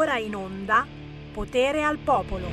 ora in onda Potere al Popolo.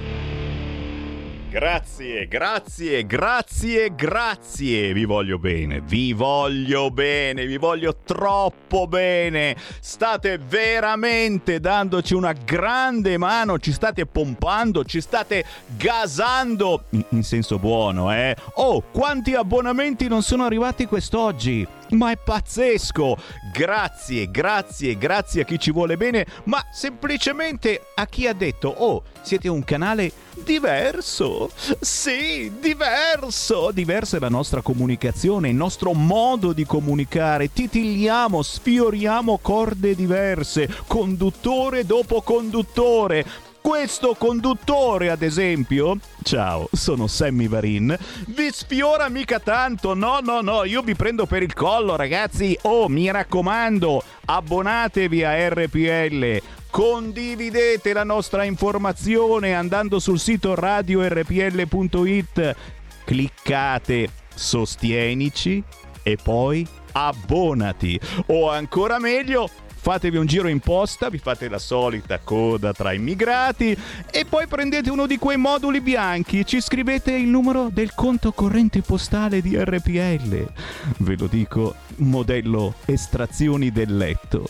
Grazie, grazie, grazie, grazie. Vi voglio bene, vi voglio bene, vi voglio troppo bene. State veramente dandoci una grande mano, ci state pompando, ci state gasando, in, senso buono, eh. Oh, quanti abbonamenti non sono arrivati quest'oggi? Ma è pazzesco! Grazie, grazie, grazie a chi ci vuole bene, ma semplicemente a chi ha detto, oh, siete un canale diverso. Sì, diverso. Diversa è la nostra comunicazione, il nostro modo di comunicare. Titigliamo, sfioriamo corde diverse, conduttore dopo conduttore questo conduttore, ad esempio, ciao, sono Sammy Varin, vi sfiora mica tanto, no, no, no, io vi prendo per il collo, ragazzi. Oh, mi raccomando, abbonatevi a RPL. Condividete la nostra informazione andando sul sito radiorpl.it, cliccate Sostienici e poi abbonati. O ancora meglio, fatevi un giro in posta, vi fate la solita coda tra immigrati e poi prendete uno di quei moduli bianchi, ci scrivete il numero del conto corrente postale di RPL. Ve lo dico, modello estrazioni del letto.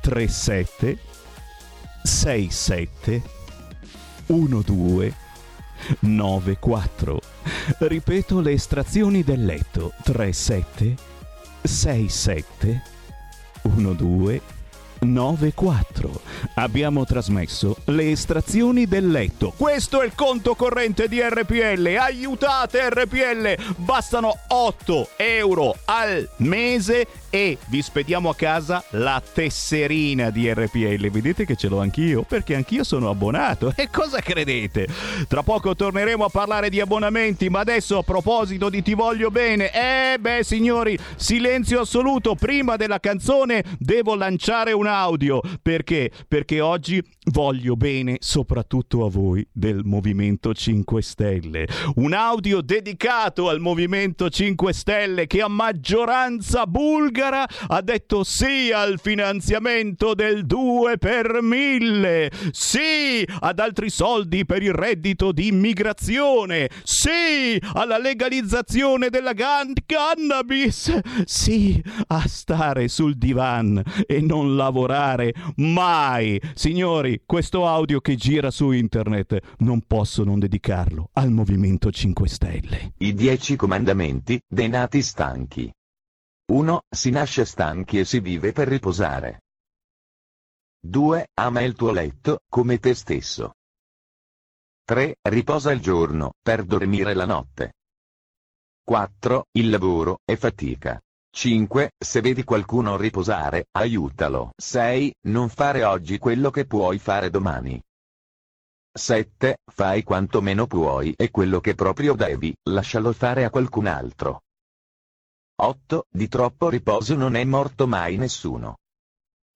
37 67 12 94. Ripeto le estrazioni del letto 37 67 12 94. Abbiamo trasmesso le estrazioni del letto. Questo è il conto corrente di RPL. Aiutate RPL. Bastano 8 euro al mese e vi spediamo a casa la tesserina di RPL. Vedete che ce l'ho anch'io perché anch'io sono abbonato. E cosa credete? Tra poco torneremo a parlare di abbonamenti, ma adesso a proposito di Ti voglio bene, eh beh signori, silenzio assoluto. Prima della canzone devo lanciare un audio. Perché? Perché oggi voglio bene soprattutto a voi del Movimento 5 Stelle. Un audio dedicato al Movimento 5 Stelle che a maggioranza bulgara ha detto sì al finanziamento del 2 per 1000, sì ad altri soldi per il reddito di immigrazione, sì alla legalizzazione della gan- cannabis, sì a stare sul divan e non lavorare mai. Signori, questo audio che gira su internet non posso non dedicarlo al Movimento 5 Stelle. I dieci comandamenti dei nati stanchi. 1. Si nasce stanchi e si vive per riposare. 2. Ama il tuo letto, come te stesso. 3. Riposa il giorno, per dormire la notte. 4. Il lavoro è fatica. 5. Se vedi qualcuno riposare, aiutalo. 6. Non fare oggi quello che puoi fare domani. 7. Fai quanto meno puoi e quello che proprio devi, lascialo fare a qualcun altro. 8. Di troppo riposo non è morto mai nessuno.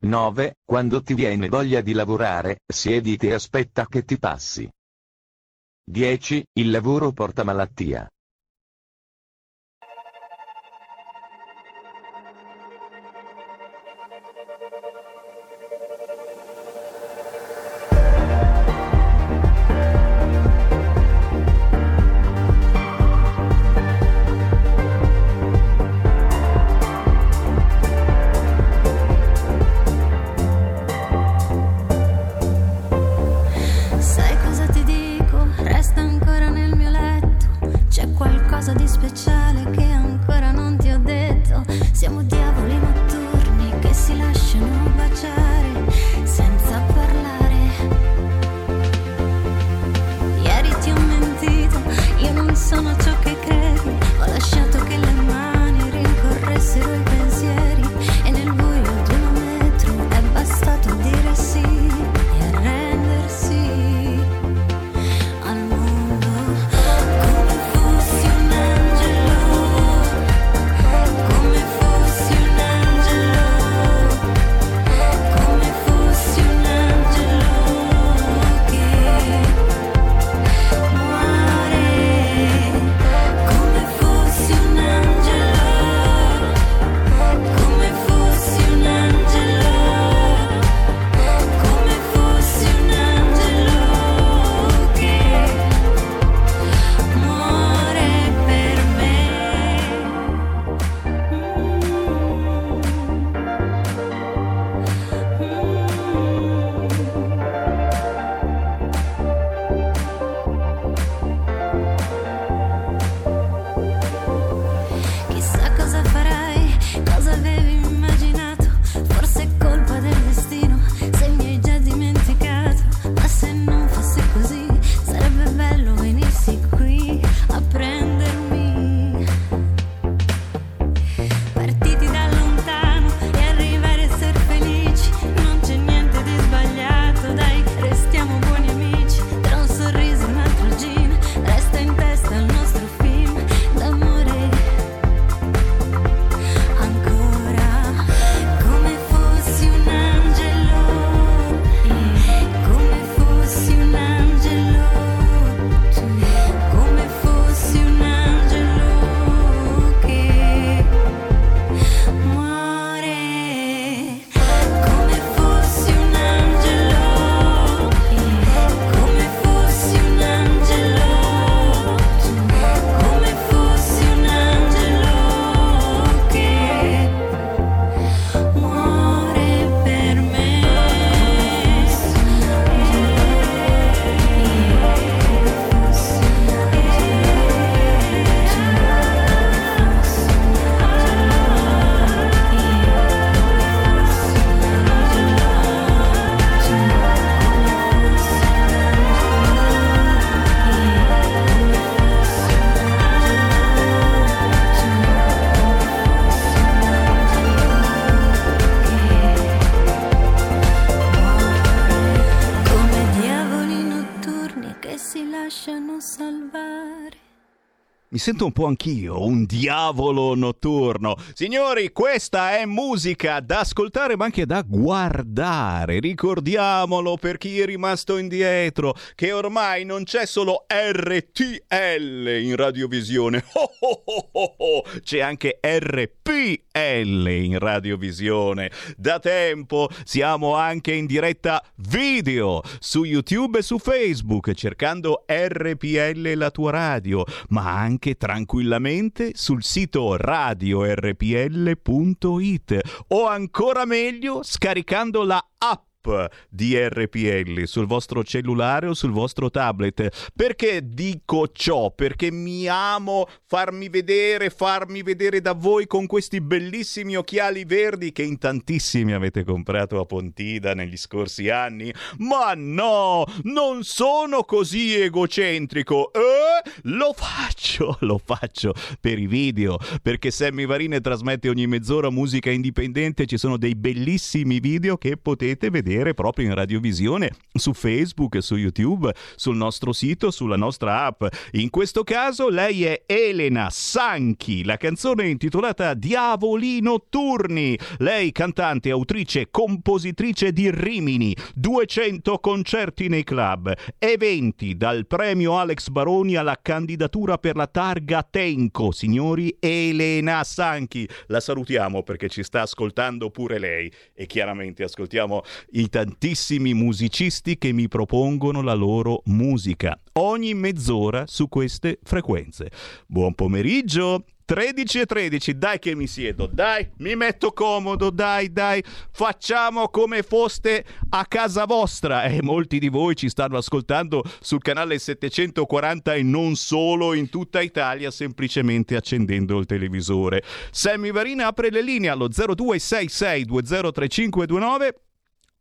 9. Quando ti viene voglia di lavorare, siediti e aspetta che ti passi. 10. Il lavoro porta malattia. Sento un po' anch'io, un diavolo notturno. Signori, questa è musica da ascoltare ma anche da guardare. Ricordiamolo per chi è rimasto indietro che ormai non c'è solo RTL in radiovisione. Oh oh oh. C'è anche RPL in radiovisione. Da tempo siamo anche in diretta video su YouTube e su Facebook cercando RPL la tua radio, ma anche tranquillamente sul sito radiorpl.it o ancora meglio scaricando la app di RPL sul vostro cellulare o sul vostro tablet. Perché dico ciò? Perché mi amo farmi vedere, farmi vedere da voi con questi bellissimi occhiali verdi che in tantissimi avete comprato a Pontida negli scorsi anni. Ma no, non sono così egocentrico. Eh? Lo faccio, lo faccio per i video, perché Sammy Varine trasmette ogni mezz'ora musica indipendente, ci sono dei bellissimi video che potete vedere vedere proprio in radiovisione su Facebook, su YouTube, sul nostro sito, sulla nostra app. In questo caso lei è Elena Sanchi, la canzone intitolata Diavoli Notturni. Lei cantante, autrice, compositrice di Rimini, 200 concerti nei club, eventi dal premio Alex Baroni alla candidatura per la targa Tenco. Signori, Elena Sanchi, la salutiamo perché ci sta ascoltando pure lei e chiaramente ascoltiamo i tantissimi musicisti che mi propongono la loro musica ogni mezz'ora su queste frequenze. Buon pomeriggio! 13 e 13, dai che mi siedo, dai, mi metto comodo, dai, dai, facciamo come foste a casa vostra. E eh, molti di voi ci stanno ascoltando sul canale 740 e non solo in tutta Italia, semplicemente accendendo il televisore. Sammy Varina apre le linee allo 0266 203529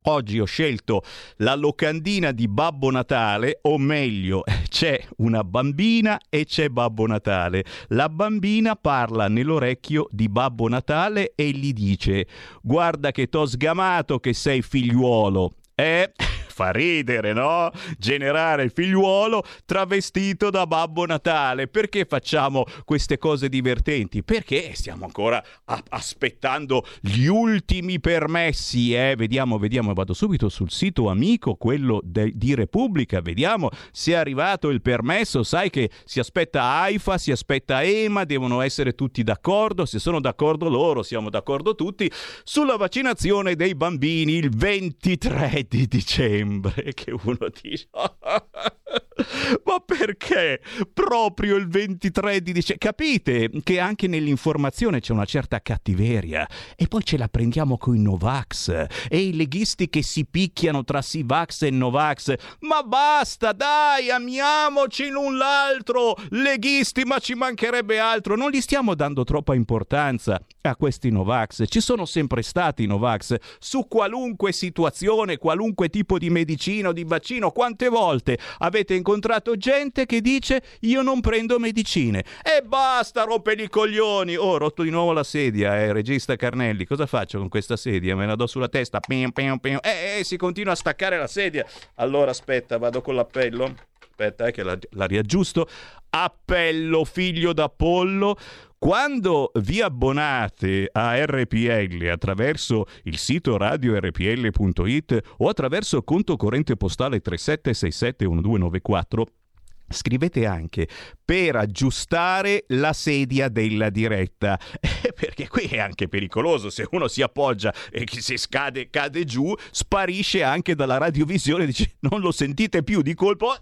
Oggi ho scelto la locandina di Babbo Natale, o meglio, c'è una bambina e c'è Babbo Natale. La bambina parla nell'orecchio di Babbo Natale e gli dice: Guarda che t'ho sgamato che sei figliuolo. Eh fa ridere, no? Generare il figliuolo travestito da Babbo Natale. Perché facciamo queste cose divertenti? Perché stiamo ancora a- aspettando gli ultimi permessi, eh? Vediamo, vediamo, vado subito sul sito amico, quello de- di Repubblica, vediamo se è arrivato il permesso. Sai che si aspetta AIFA, si aspetta EMA, devono essere tutti d'accordo. Se sono d'accordo loro, siamo d'accordo tutti sulla vaccinazione dei bambini il 23 di dicembre dicembre che uno dice ma perché proprio il 23 di dicembre? Capite che anche nell'informazione c'è una certa cattiveria e poi ce la prendiamo con i Novax e i leghisti che si picchiano tra Sivax e Novax. Ma basta, dai, amiamoci l'un l'altro, leghisti, ma ci mancherebbe altro. Non gli stiamo dando troppa importanza a questi Novax. Ci sono sempre stati i Novax su qualunque situazione, qualunque tipo di medicina o di vaccino. Quante volte avete incontrato incontrato gente che dice io non prendo medicine. E basta, rompere i coglioni. Oh, rotto di nuovo la sedia, eh, regista Carnelli. Cosa faccio con questa sedia? Me la do sulla testa. Pim, pim, pim. Eh, eh, si continua a staccare la sedia. Allora aspetta, vado con l'appello. Aspetta, eh, che la, la riaggiusto. Appello, figlio d'Apollo. Quando vi abbonate a RPL attraverso il sito radiorpl.it o attraverso conto corrente postale 37671294, Scrivete anche per aggiustare la sedia della diretta, perché qui è anche pericoloso, se uno si appoggia e si scade, cade giù, sparisce anche dalla radiovisione, dice non lo sentite più di colpo,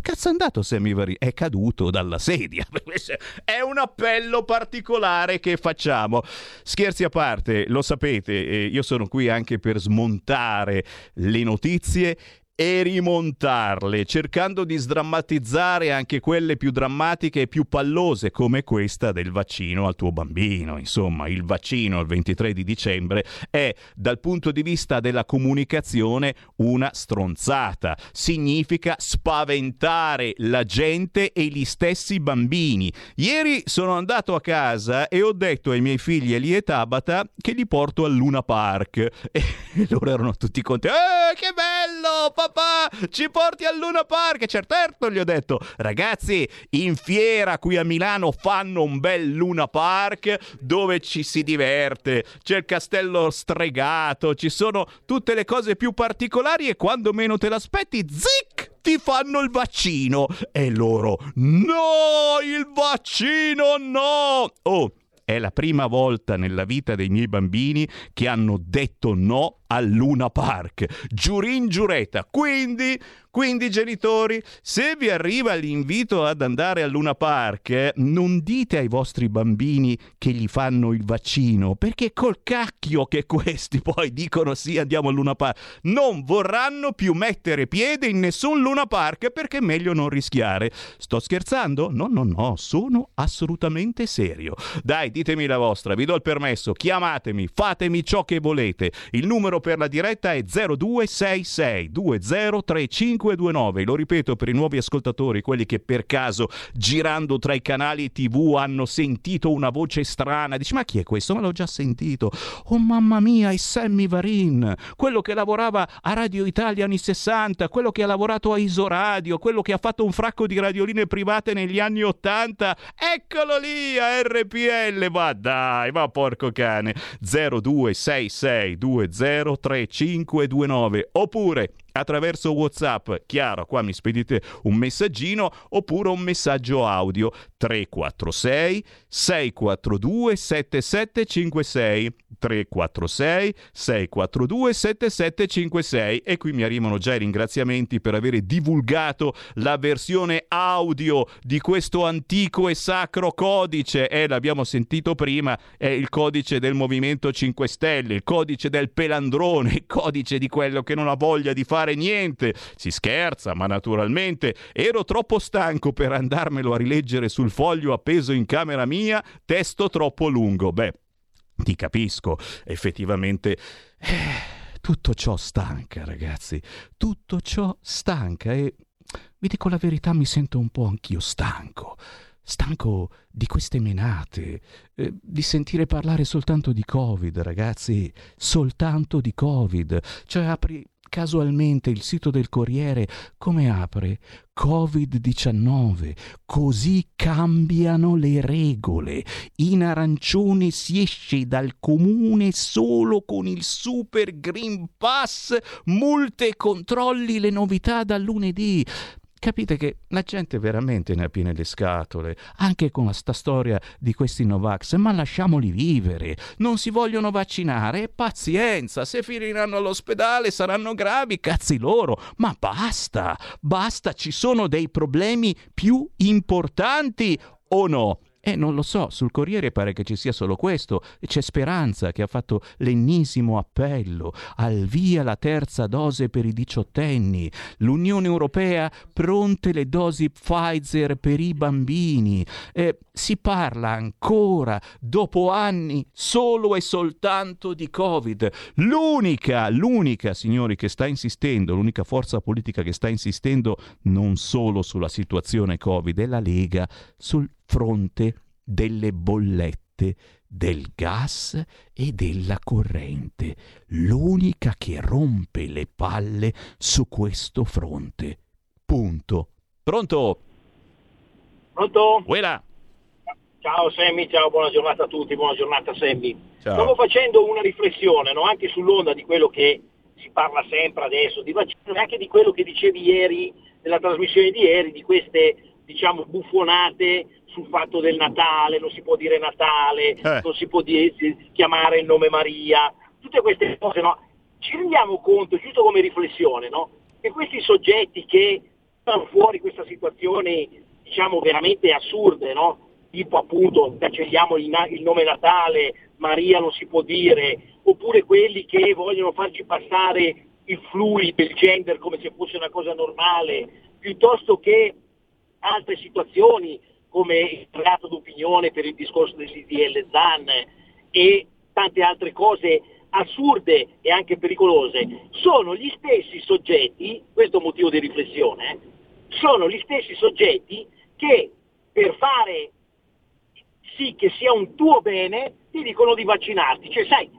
cazzo è andato Semivari? È caduto dalla sedia. è un appello particolare che facciamo. Scherzi a parte, lo sapete, io sono qui anche per smontare le notizie e rimontarle, cercando di sdrammatizzare anche quelle più drammatiche e più pallose, come questa del vaccino al tuo bambino. Insomma, il vaccino il 23 di dicembre è, dal punto di vista della comunicazione, una stronzata. Significa spaventare la gente e gli stessi bambini. Ieri sono andato a casa e ho detto ai miei figli Eli e Tabata che li porto al Luna Park. E loro erano tutti contenti. Eh, che bello! Bello, papà, ci porti al Luna Park? Certo, certo, gli ho detto, ragazzi, in fiera qui a Milano fanno un bel Luna Park dove ci si diverte, c'è il castello stregato, ci sono tutte le cose più particolari e quando meno te l'aspetti, zic! ti fanno il vaccino. E loro, no, il vaccino no! Oh, è la prima volta nella vita dei miei bambini che hanno detto no al Luna Park. Giurin giureta. Quindi quindi genitori, se vi arriva l'invito ad andare al Luna Park, eh, non dite ai vostri bambini che gli fanno il vaccino, perché col cacchio che questi poi dicono sì andiamo al Luna Park, non vorranno più mettere piede in nessun Luna Park perché è meglio non rischiare. Sto scherzando? No, no, no, sono assolutamente serio. Dai, ditemi la vostra, vi do il permesso, chiamatemi, fatemi ciò che volete. Il numero per la diretta è 0266 2035 529, lo ripeto per i nuovi ascoltatori, quelli che per caso girando tra i canali TV hanno sentito una voce strana, dici ma chi è questo? Ma l'ho già sentito. Oh mamma mia, è Sammy Varin, quello che lavorava a Radio Italia anni 60, quello che ha lavorato a Isoradio, quello che ha fatto un fracco di radioline private negli anni 80. Eccolo lì a RPL, ma dai, ma porco cane. 0266203529 oppure attraverso WhatsApp, chiaro, qua mi spedite un messaggino oppure un messaggio audio. 346 642 7756 346 642 7756 e qui mi arrivano già i ringraziamenti per avere divulgato la versione audio di questo antico e sacro codice. Eh, l'abbiamo sentito prima è il codice del Movimento 5 Stelle il codice del pelandrone il codice di quello che non ha voglia di fare niente si scherza ma naturalmente ero troppo stanco per andarmelo a rileggere sul foglio appeso in camera mia testo troppo lungo beh ti capisco, effettivamente... Eh, tutto ciò stanca, ragazzi. Tutto ciò stanca e vi dico la verità, mi sento un po' anch'io stanco. Stanco di queste menate, eh, di sentire parlare soltanto di Covid, ragazzi, soltanto di Covid. Cioè apri casualmente il sito del Corriere come apre Covid-19, così cambiano le regole. In arancione si esce dal comune solo con il Super Green Pass, multe e controlli le novità dal lunedì. Capite che la gente veramente ne ha piene le scatole, anche con sta storia di questi Novax, ma lasciamoli vivere. Non si vogliono vaccinare? Pazienza, se finiranno all'ospedale saranno gravi, cazzi loro. Ma basta, basta, ci sono dei problemi più importanti o no? Eh, non lo so, sul Corriere pare che ci sia solo questo. C'è Speranza che ha fatto l'ennesimo appello al via la terza dose per i diciottenni. L'Unione Europea pronte le dosi Pfizer per i bambini. Eh, si parla ancora, dopo anni, solo e soltanto di Covid. L'unica, l'unica, signori, che sta insistendo, l'unica forza politica che sta insistendo non solo sulla situazione Covid, è la Lega sul fronte delle bollette del gas e della corrente, l'unica che rompe le palle su questo fronte. Punto. Pronto? Pronto? Uela. Ciao Sammy, ciao, buona giornata a tutti, buona giornata Sammy. Ciao. Stavo facendo una riflessione no? anche sull'onda di quello che si parla sempre adesso, di vaccino e anche di quello che dicevi ieri, nella trasmissione di ieri, di queste diciamo buffonate sul fatto del Natale, non si può dire Natale, eh. non si può dire, chiamare il nome Maria, tutte queste cose, no? Ci rendiamo conto, giusto come riflessione, no? Che questi soggetti che stanno fuori questa situazione, diciamo, veramente assurde, no? Tipo appunto cancelliamo il, nome Natale, Maria non si può dire, oppure quelli che vogliono farci passare il fluid, il gender come se fosse una cosa normale, piuttosto che altre situazioni come il reato d'opinione per il discorso del DDL ZAN e tante altre cose assurde e anche pericolose, sono gli stessi soggetti, questo è un motivo di riflessione, sono gli stessi soggetti che per fare sì che sia un tuo bene ti dicono di vaccinarti, cioè sai,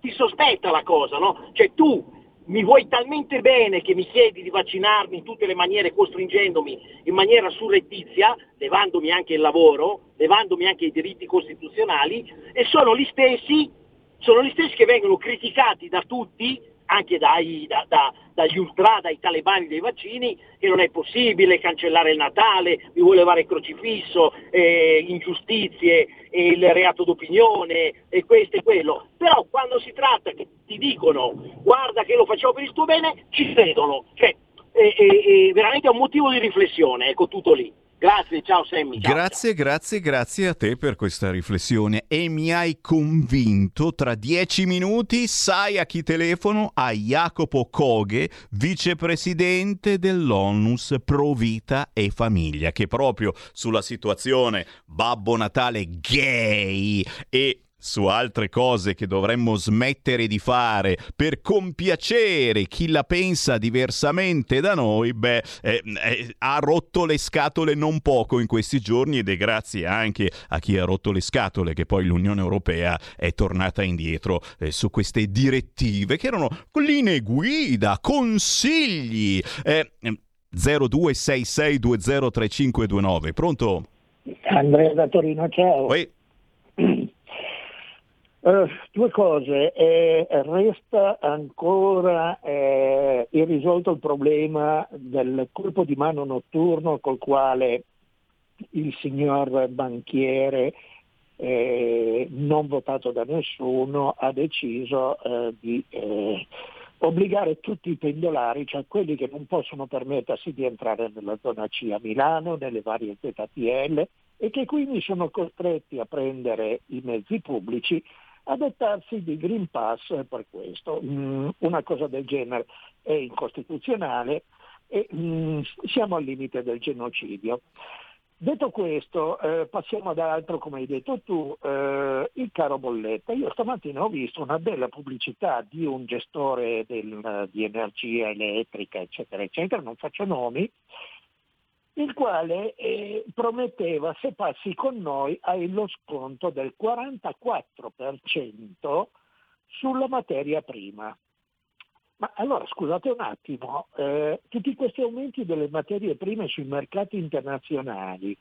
ti sospetta la cosa, no? Cioè tu mi vuoi talmente bene che mi chiedi di vaccinarmi in tutte le maniere, costringendomi in maniera surrettizia, levandomi anche il lavoro, levandomi anche i diritti costituzionali, e sono gli stessi, sono gli stessi che vengono criticati da tutti anche dai, da, da, dagli ultra, dai talebani dei vaccini, che non è possibile cancellare il Natale, mi vuole levare il crocifisso, eh, ingiustizie, eh, il reato d'opinione e questo e quello. Però quando si tratta che ti dicono guarda che lo facciamo per il tuo bene, ci credono. Cioè, è veramente un motivo di riflessione, ecco tutto lì. Grazie, ciao Sammy. Ciao, grazie, ciao. grazie, grazie a te per questa riflessione e mi hai convinto. Tra dieci minuti sai a chi telefono? A Jacopo Coghe, vicepresidente dell'ONUS Pro Vita e Famiglia, che proprio sulla situazione Babbo Natale gay e su altre cose che dovremmo smettere di fare per compiacere chi la pensa diversamente da noi, beh, eh, eh, ha rotto le scatole non poco in questi giorni ed è grazie anche a chi ha rotto le scatole che poi l'Unione Europea è tornata indietro eh, su queste direttive che erano linee guida, consigli. 0266203529, eh, pronto? Andrea da Torino, ciao. Poi... Uh, due cose, eh, resta ancora eh, irrisolto il problema del colpo di mano notturno col quale il signor banchiere eh, non votato da nessuno ha deciso eh, di eh, obbligare tutti i pendolari, cioè quelli che non possono permettersi di entrare nella zona C a Milano, nelle varie ZTL e che quindi sono costretti a prendere i mezzi pubblici adottarsi di Green Pass per questo. Mm, una cosa del genere è incostituzionale e mm, siamo al limite del genocidio. Detto questo, eh, passiamo ad altro, come hai detto tu, eh, il caro bolletta. Io stamattina ho visto una bella pubblicità di un gestore del, di energia elettrica, eccetera, eccetera, non faccio nomi, il quale eh, prometteva se passi con noi hai lo sconto del 44% sulla materia prima. Ma allora scusate un attimo, eh, tutti questi aumenti delle materie prime sui mercati internazionali,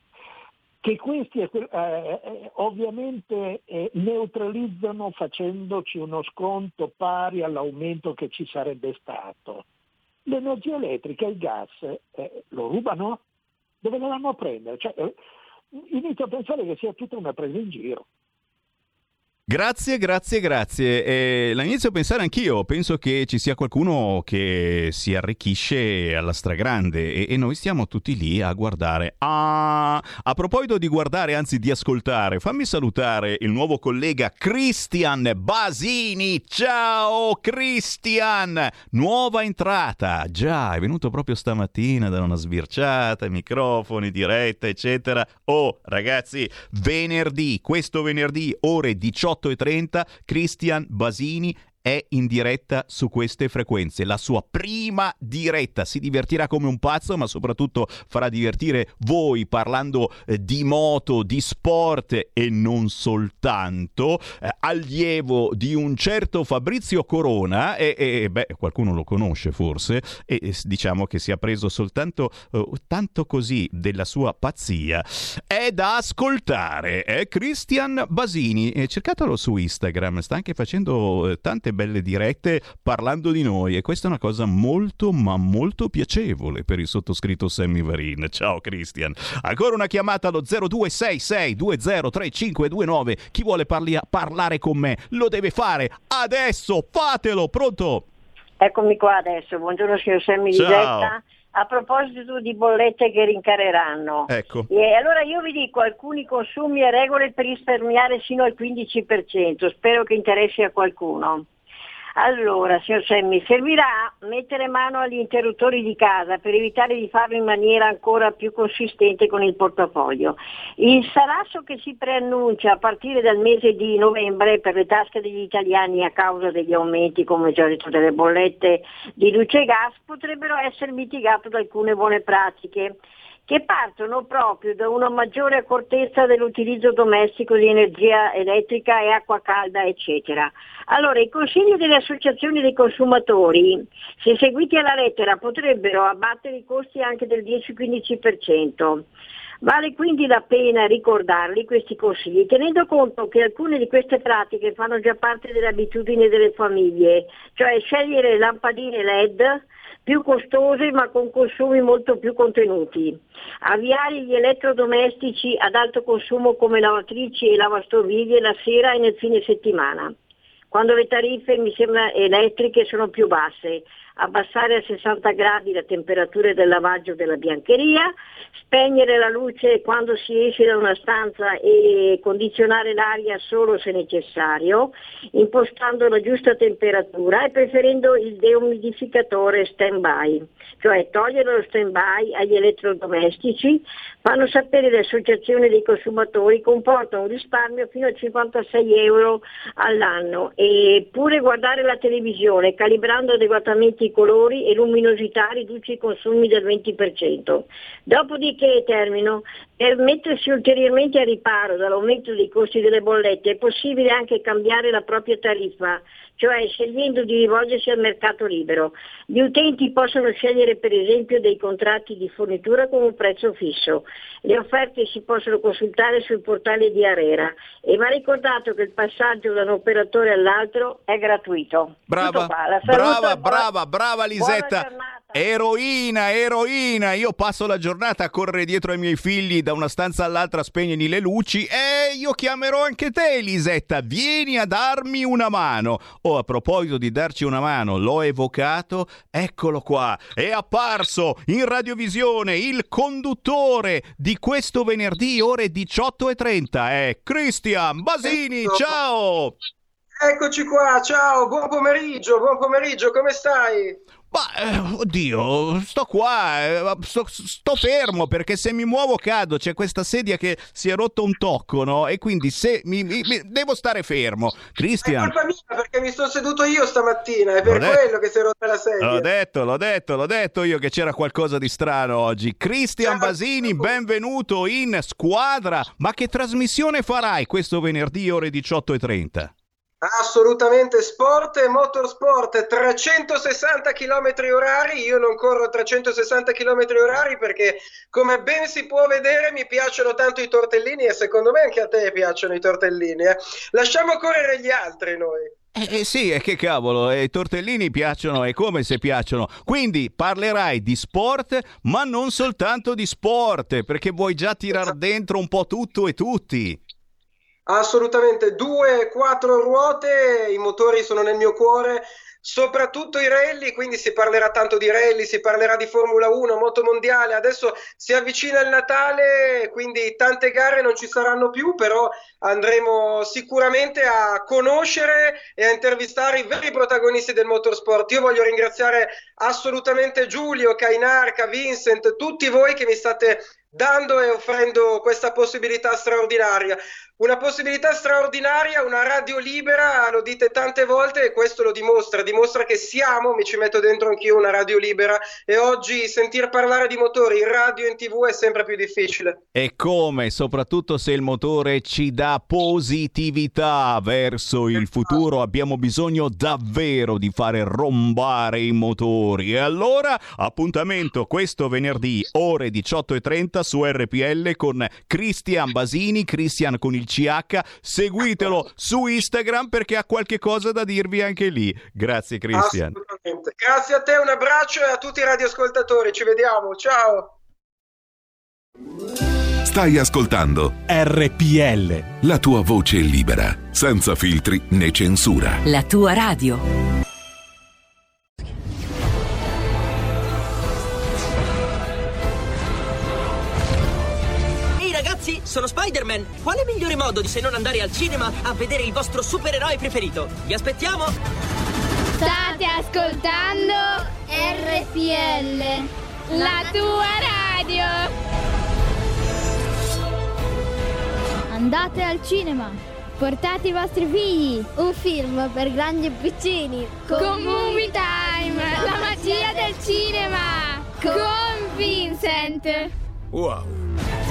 che questi eh, eh ovviamente eh, neutralizzano facendoci uno sconto pari all'aumento che ci sarebbe stato, l'energia elettrica e il gas eh, lo rubano? Dove lo vanno a prendere? Cioè, eh, inizio a pensare che sia tutta una presa in giro. Grazie, grazie, grazie. Eh, la inizio a pensare anch'io. Penso che ci sia qualcuno che si arricchisce alla stragrande e, e noi stiamo tutti lì a guardare. Ah, a proposito di guardare, anzi di ascoltare, fammi salutare il nuovo collega Christian Basini. Ciao Christian! Nuova entrata. Già, è venuto proprio stamattina da una sbirciata, microfoni, diretta, eccetera. Oh, ragazzi, venerdì, questo venerdì, ore 18 18.30 Cristian Basini è in diretta su queste frequenze. La sua prima diretta si divertirà come un pazzo, ma soprattutto farà divertire voi parlando eh, di moto, di sport e non soltanto. Eh, allievo di un certo Fabrizio Corona, e, e beh, qualcuno lo conosce forse, e, e diciamo che si è preso soltanto eh, tanto così della sua pazzia. È da ascoltare, è Christian Basini. cercatelo su Instagram, sta anche facendo eh, tante tante belle dirette parlando di noi e questa è una cosa molto ma molto piacevole per il sottoscritto Sammy Varin. Ciao Christian. Ancora una chiamata allo 0266203529. Chi vuole parli- parlare con me lo deve fare adesso. Fatelo, pronto? Eccomi qua adesso. Buongiorno signor Sammy Ciao. Lisetta. A proposito di bollette che rincareranno, ecco. e allora io vi dico alcuni consumi e regole per risparmiare sino al 15%, spero che interessi a qualcuno. Allora, signor Semmi, servirà mettere mano agli interruttori di casa per evitare di farlo in maniera ancora più consistente con il portafoglio. Il salasso che si preannuncia a partire dal mese di novembre per le tasche degli italiani a causa degli aumenti, come già detto, delle bollette di luce e gas potrebbero essere mitigato da alcune buone pratiche che partono proprio da una maggiore accortezza dell'utilizzo domestico di energia elettrica e acqua calda, eccetera. Allora, i consigli delle associazioni dei consumatori, se seguiti alla lettera, potrebbero abbattere i costi anche del 10-15%. Vale quindi la pena ricordarli questi consigli, tenendo conto che alcune di queste pratiche fanno già parte delle abitudini delle famiglie, cioè scegliere lampadine LED più costose ma con consumi molto più contenuti, avviare gli elettrodomestici ad alto consumo come lavatrici e lavastoviglie la sera e nel fine settimana quando le tariffe mi sembra elettriche sono più basse, abbassare a 60 gradi la temperatura del lavaggio della biancheria, spegnere la luce quando si esce da una stanza e condizionare l'aria solo se necessario, impostando la giusta temperatura e preferendo il deumidificatore stand-by, cioè togliere lo stand-by agli elettrodomestici, fanno sapere le associazioni dei consumatori, comporta un risparmio fino a 56 euro all'anno. E pure guardare la televisione calibrando adeguatamente i colori e luminosità riduce i consumi del 20%. Dopodiché, termino, per mettersi ulteriormente a riparo dall'aumento dei costi delle bollette è possibile anche cambiare la propria tariffa, cioè scegliendo di rivolgersi al mercato libero. Gli utenti possono scegliere per esempio dei contratti di fornitura con un prezzo fisso. Le offerte si possono consultare sul portale di Arera e va ricordato che il passaggio da un operatore all'altro è gratuito. Brava, brava, brava, brava Lisetta. Eroina, eroina, io passo la giornata a correre dietro ai miei figli da una stanza all'altra, spegnili le luci e io chiamerò anche te, Elisetta, vieni a darmi una mano. Oh, a proposito di darci una mano, l'ho evocato, eccolo qua, è apparso in radiovisione il conduttore di questo venerdì ore 18.30, è Cristian Basini, ecco. ciao! Eccoci qua, ciao, buon pomeriggio, buon pomeriggio, come stai? Ma eh, oddio, sto qua, eh, sto, sto, fermo perché se mi muovo cado. C'è questa sedia che si è rotto un tocco, no? E quindi se mi, mi, mi devo stare fermo. Cristian. È colpa mia perché mi sono seduto io stamattina, è per l'ho quello che si è rotta la sedia. L'ho detto, l'ho detto, l'ho detto io che c'era qualcosa di strano oggi. Cristian Basini, benvenuto in squadra. Ma che trasmissione farai questo venerdì ore 18.30? Assolutamente sport e motorsport, 360 km orari, io non corro 360 km orari perché come ben si può vedere mi piacciono tanto i tortellini e secondo me anche a te piacciono i tortellini. Eh? Lasciamo correre gli altri noi. Eh, eh sì, e che cavolo, eh, i tortellini piacciono e come se piacciono. Quindi parlerai di sport, ma non soltanto di sport, perché vuoi già tirar dentro un po' tutto e tutti. Assolutamente, due, quattro ruote, i motori sono nel mio cuore, soprattutto i rally, quindi si parlerà tanto di rally, si parlerà di Formula 1, moto mondiale, adesso si avvicina il Natale, quindi tante gare non ci saranno più, però andremo sicuramente a conoscere e a intervistare i veri protagonisti del motorsport. Io voglio ringraziare assolutamente Giulio, Cainarca, Vincent, tutti voi che mi state dando e offrendo questa possibilità straordinaria. Una possibilità straordinaria, una radio libera, lo dite tante volte e questo lo dimostra, dimostra che siamo, mi ci metto dentro anch'io, una radio libera e oggi sentir parlare di motori in radio e in tv è sempre più difficile. E come, soprattutto se il motore ci dà positività verso il futuro, abbiamo bisogno davvero di fare rombare i motori. E allora, appuntamento questo venerdì, ore 18.30 su RPL con Cristian Basini, Cristian con il CH, seguitelo su Instagram perché ha qualche cosa da dirvi anche lì. Grazie Cristian. Grazie a te, un abbraccio e a tutti i radioascoltatori, ci vediamo, ciao. Stai ascoltando RPL. La tua voce libera, senza filtri né censura. La tua radio. Sono Spider-Man. Quale migliore modo di se non andare al cinema a vedere il vostro supereroe preferito? Vi aspettiamo! State ascoltando RPL, la tua radio. Andate al cinema. Portate i vostri figli. Un film per grandi e piccini. Con Movie Time, la magia del cinema. Con Vincent. Wow.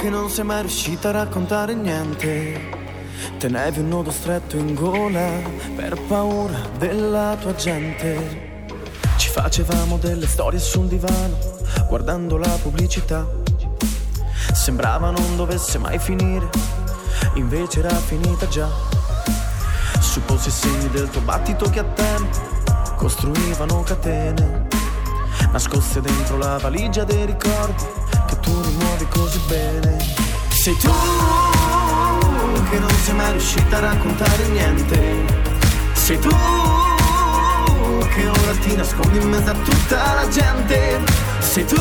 che non sei mai riuscita a raccontare niente Tenevi un nodo stretto in gola per paura della tua gente. Ci facevamo delle storie sul divano, guardando la pubblicità. Sembrava non dovesse mai finire, invece era finita già. Su posti segni del tuo battito che a tempo costruivano catene, nascoste dentro la valigia dei ricordi che tu rimuovi così bene. Sei tu che non sei mai riuscita a raccontare niente. Sei tu che ora ti nascondi in mezzo a tutta la gente. Sei tu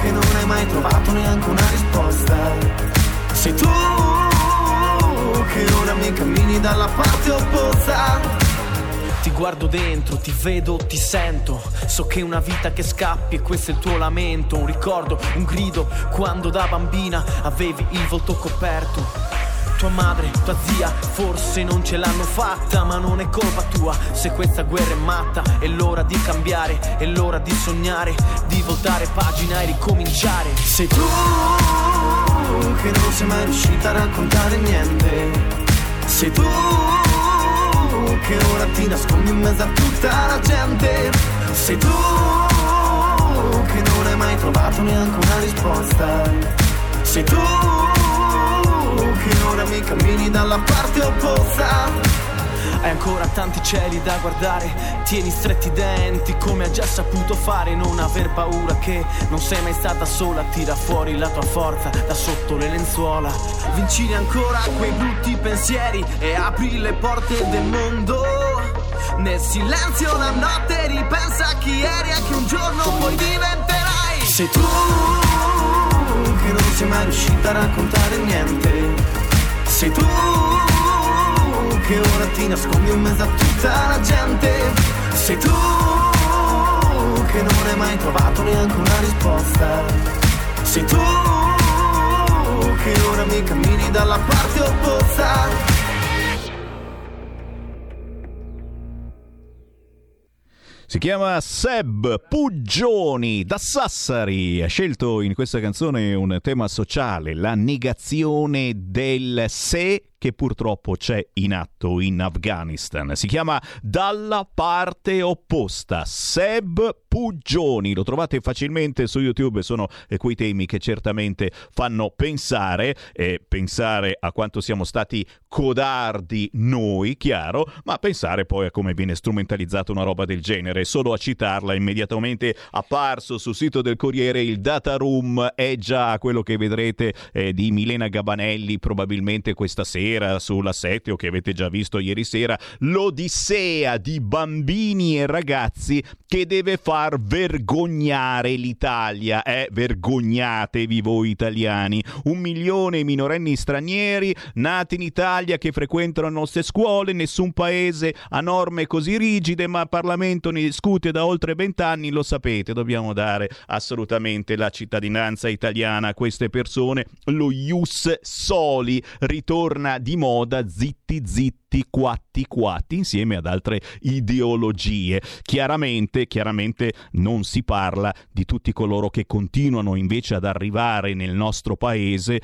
che non hai mai trovato neanche una risposta. Sei tu che ora mi cammini dalla parte opposta. Ti guardo dentro, ti vedo, ti sento. So che è una vita che scappi e questo è il tuo lamento. Un ricordo, un grido, quando da bambina avevi il volto coperto. Tua madre, tua zia, forse non ce l'hanno fatta, ma non è colpa tua se questa guerra è matta. È l'ora di cambiare, è l'ora di sognare, di voltare pagina e ricominciare. Sei tu che non sei mai riuscita a raccontare niente. Sei tu che ora ti nascondi in mezzo a tutta la gente. Sei tu che non hai mai trovato neanche una risposta. Sei tu che ora mi cammini dalla parte opposta. Hai ancora tanti cieli da guardare, tieni stretti i denti come ha già saputo fare, non aver paura che non sei mai stata sola, tira fuori la tua forza da sotto le lenzuola, vincili ancora quei brutti pensieri e apri le porte del mondo. Nel silenzio la notte ripensa a chi eri e che un giorno poi diventerai. Sei tu che non sei mai riuscita a raccontare niente. Sei tu che ora ti nascondi in mezzo a tutta la gente. Sei tu che non hai mai trovato neanche una risposta. Sei tu che ora mi cammini dalla parte opposta. Si chiama Seb Puggioni da Sassari. Ha scelto in questa canzone un tema sociale, la negazione del se che purtroppo c'è in atto in Afghanistan. Si chiama Dalla parte opposta. Seb Puggioni, lo trovate facilmente su YouTube, sono eh, quei temi che certamente fanno pensare, e pensare a quanto siamo stati codardi noi, chiaro, ma pensare poi a come viene strumentalizzata una roba del genere. Solo a citarla immediatamente apparso sul sito del Corriere il data room è già quello che vedrete eh, di Milena Gabanelli probabilmente questa sera sera sulla 7 o che avete già visto ieri sera, l'odissea di bambini e ragazzi che deve far vergognare l'Italia. Eh, vergognatevi voi italiani. Un milione di minorenni stranieri nati in Italia che frequentano le nostre scuole, nessun paese ha norme così rigide, ma il Parlamento ne discute da oltre vent'anni, lo sapete, dobbiamo dare assolutamente la cittadinanza italiana a queste persone. Lo Ius Soli ritorna di moda zitti zitti quatti quatti insieme ad altre ideologie. Chiaramente, chiaramente non si parla di tutti coloro che continuano invece ad arrivare nel nostro paese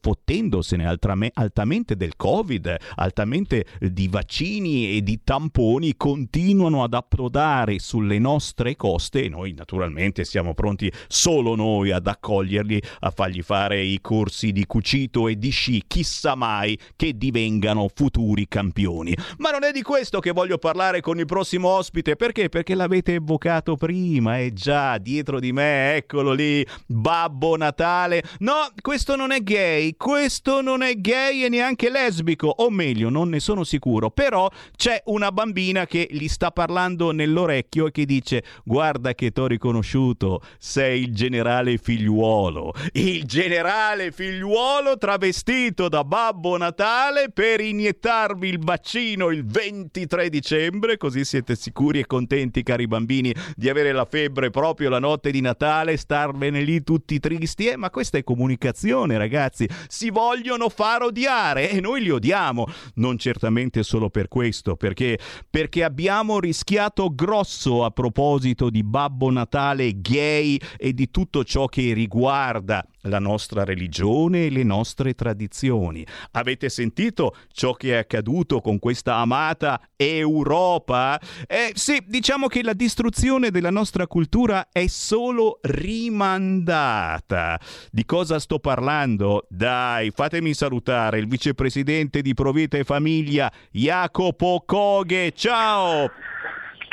fottendosene altamente del Covid, altamente di vaccini e di tamponi, continuano ad approdare sulle nostre coste e noi naturalmente siamo pronti solo noi ad accoglierli, a fargli fare i corsi di cucito e di sci, chissà mai che divengano futuri campioni campioni. Ma non è di questo che voglio parlare con il prossimo ospite, perché? Perché l'avete evocato prima, è già dietro di me, eccolo lì, Babbo Natale. No, questo non è gay, questo non è gay e neanche lesbico, o meglio, non ne sono sicuro, però c'è una bambina che gli sta parlando nell'orecchio e che dice guarda che t'ho riconosciuto, sei il generale figliuolo, il generale figliuolo travestito da Babbo Natale per iniettarvi il bacino il 23 dicembre, così siete sicuri e contenti cari bambini di avere la febbre proprio la notte di Natale, starvene lì tutti tristi, eh, ma questa è comunicazione ragazzi, si vogliono far odiare e noi li odiamo, non certamente solo per questo, perché, perché abbiamo rischiato grosso a proposito di Babbo Natale gay e di tutto ciò che riguarda la nostra religione e le nostre tradizioni. Avete sentito ciò che è accaduto con questa amata Europa? Eh, sì, diciamo che la distruzione della nostra cultura è solo rimandata. Di cosa sto parlando? Dai, fatemi salutare il vicepresidente di Provita e Famiglia, Jacopo Coghe. Ciao!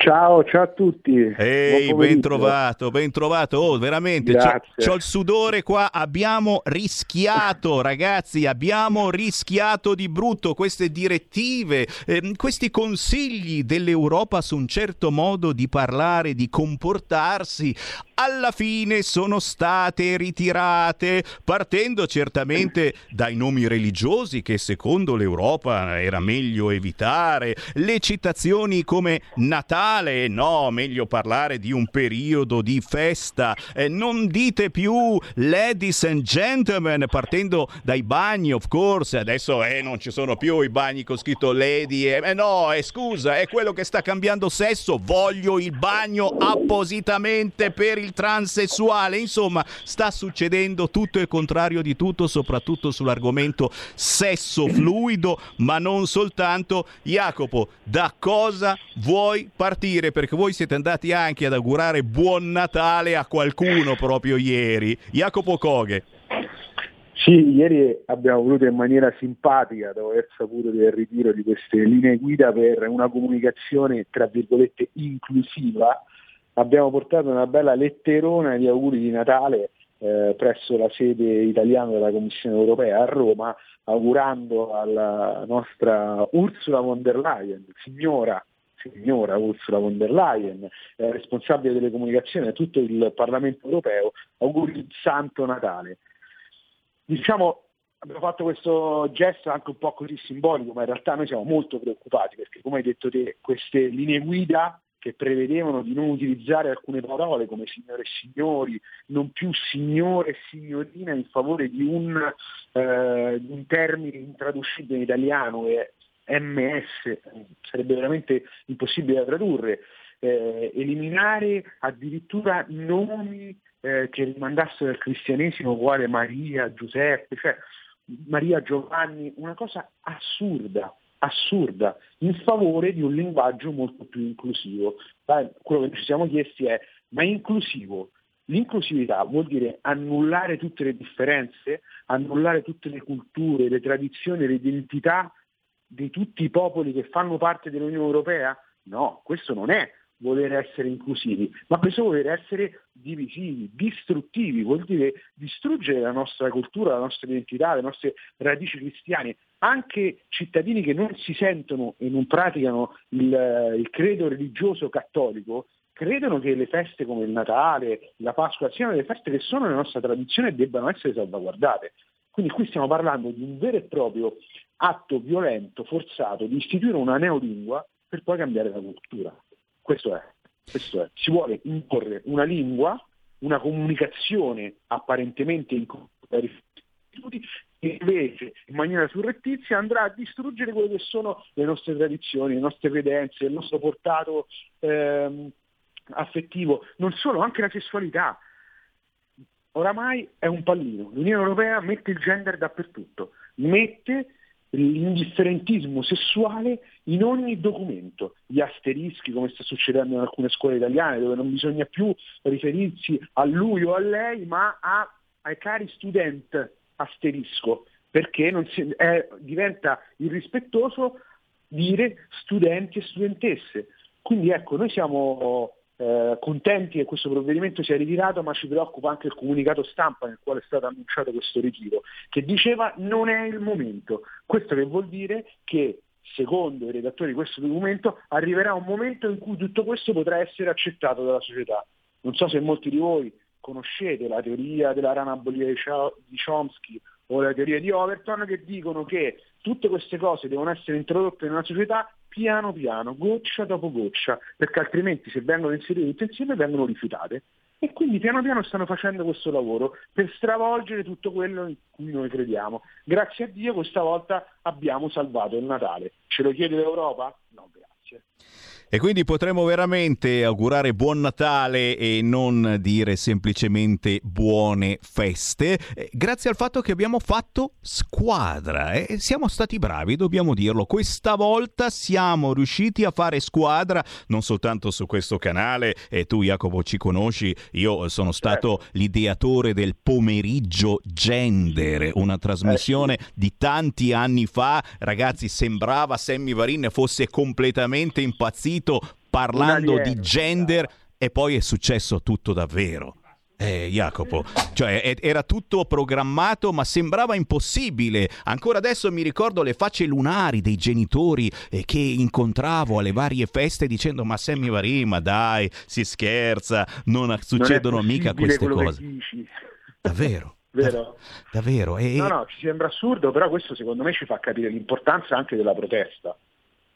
Ciao, ciao a tutti. Ehi, ben trovato, ben trovato. Oh, veramente, c'ho, il sudore qua. Abbiamo rischiato, ragazzi, abbiamo rischiato di brutto queste direttive, eh, questi consigli dell'Europa su un certo modo di parlare, di comportarsi. Alla fine sono state ritirate, partendo certamente dai nomi religiosi che secondo l'Europa era meglio evitare, le citazioni come Natale, no, meglio parlare di un periodo di festa, eh, non dite più ladies and gentlemen, partendo dai bagni, of course, adesso eh, non ci sono più i bagni con scritto lady, eh, eh no, eh, scusa, è quello che sta cambiando sesso, voglio il bagno appositamente per il transessuale, insomma, sta succedendo tutto il contrario di tutto, soprattutto sull'argomento sesso fluido, ma non soltanto. Jacopo, da cosa vuoi partire? Perché voi siete andati anche ad augurare buon Natale a qualcuno proprio ieri. Jacopo Coghe. Sì, ieri abbiamo voluto in maniera simpatica, dopo aver saputo del ritiro di queste linee guida per una comunicazione, tra virgolette, inclusiva, abbiamo portato una bella letterona di auguri di Natale eh, presso la sede italiana della Commissione europea a Roma, augurando alla nostra Ursula von der Leyen, signora signora Ursula von der Leyen, eh, responsabile delle comunicazioni a tutto il Parlamento europeo, auguri di Santo Natale. Diciamo, abbiamo fatto questo gesto anche un po' così simbolico, ma in realtà noi siamo molto preoccupati perché, come hai detto te, queste linee guida che prevedevano di non utilizzare alcune parole come signore e signori, non più signore e signorina in favore di un, eh, di un termine intraducibile in italiano e MS, sarebbe veramente impossibile da tradurre, eh, eliminare addirittura nomi eh, che rimandassero al cristianesimo quale Maria, Giuseppe, cioè Maria Giovanni, una cosa assurda, assurda, in favore di un linguaggio molto più inclusivo. Quello che ci siamo chiesti è, ma inclusivo? L'inclusività vuol dire annullare tutte le differenze, annullare tutte le culture, le tradizioni, le identità di tutti i popoli che fanno parte dell'Unione Europea? No, questo non è voler essere inclusivi, ma questo voler essere divisivi, distruttivi, vuol dire distruggere la nostra cultura, la nostra identità, le nostre radici cristiane. Anche cittadini che non si sentono e non praticano il, il credo religioso cattolico credono che le feste come il Natale, la Pasqua siano delle feste che sono nella nostra tradizione e debbano essere salvaguardate. Quindi qui stiamo parlando di un vero e proprio atto violento, forzato, di istituire una neolingua per poi cambiare la cultura. Questo è, questo è. Si vuole imporre una lingua, una comunicazione apparentemente in che invece in maniera surrettizia andrà a distruggere quelle che sono le nostre tradizioni, le nostre credenze, il nostro portato ehm, affettivo, non solo, anche la sessualità. Oramai è un pallino. L'Unione Europea mette il gender dappertutto, mette l'indifferentismo sessuale in ogni documento, gli asterischi come sta succedendo in alcune scuole italiane dove non bisogna più riferirsi a lui o a lei ma a, ai cari student asterisco perché si, è, diventa irrispettoso dire studenti e studentesse. Quindi ecco, noi siamo eh, contenti che questo provvedimento sia ritirato, ma ci preoccupa anche il comunicato stampa nel quale è stato annunciato questo ritiro, che diceva non è il momento. Questo che vuol dire che secondo i redattori di questo documento arriverà un momento in cui tutto questo potrà essere accettato dalla società. Non so se molti di voi conoscete la teoria della rana bollia di Chomsky o la teoria di Overton che dicono che tutte queste cose devono essere introdotte in una società piano piano, goccia dopo goccia, perché altrimenti se vengono inserite tutte insieme vengono rifiutate. E quindi piano piano stanno facendo questo lavoro per stravolgere tutto quello in cui noi crediamo. Grazie a Dio questa volta abbiamo salvato il Natale. Ce lo chiede l'Europa? No, grazie. E quindi potremmo veramente augurare buon Natale e non dire semplicemente buone feste, eh, grazie al fatto che abbiamo fatto squadra. E eh? siamo stati bravi, dobbiamo dirlo. Questa volta siamo riusciti a fare squadra, non soltanto su questo canale, e tu Jacopo ci conosci, io sono stato certo. l'ideatore del pomeriggio gender, una trasmissione eh, di tanti anni fa. Ragazzi, sembrava Sammy Varin fosse completamente impazzito partito parlando di gender e poi è successo tutto davvero. Eh, Jacopo, cioè era tutto programmato ma sembrava impossibile. Ancora adesso mi ricordo le facce lunari dei genitori eh, che incontravo alle varie feste dicendo ma Sammy Varin, ma dai, si scherza, non succedono non mica queste cose. Davvero? Vero? davvero? E... No, no, ci sembra assurdo, però questo secondo me ci fa capire l'importanza anche della protesta.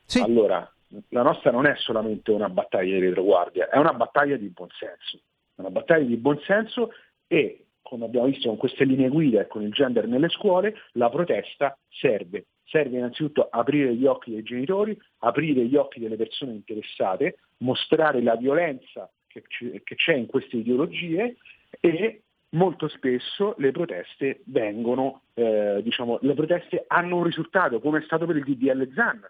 Sì. Allora, la nostra non è solamente una battaglia di retroguardia, è una battaglia di buonsenso. Una battaglia di buonsenso e, come abbiamo visto con queste linee guida e con il gender nelle scuole, la protesta serve. Serve innanzitutto aprire gli occhi dei genitori, aprire gli occhi delle persone interessate, mostrare la violenza che c'è in queste ideologie e molto spesso le proteste vengono, eh, diciamo, le proteste hanno un risultato, come è stato per il DDL ZAN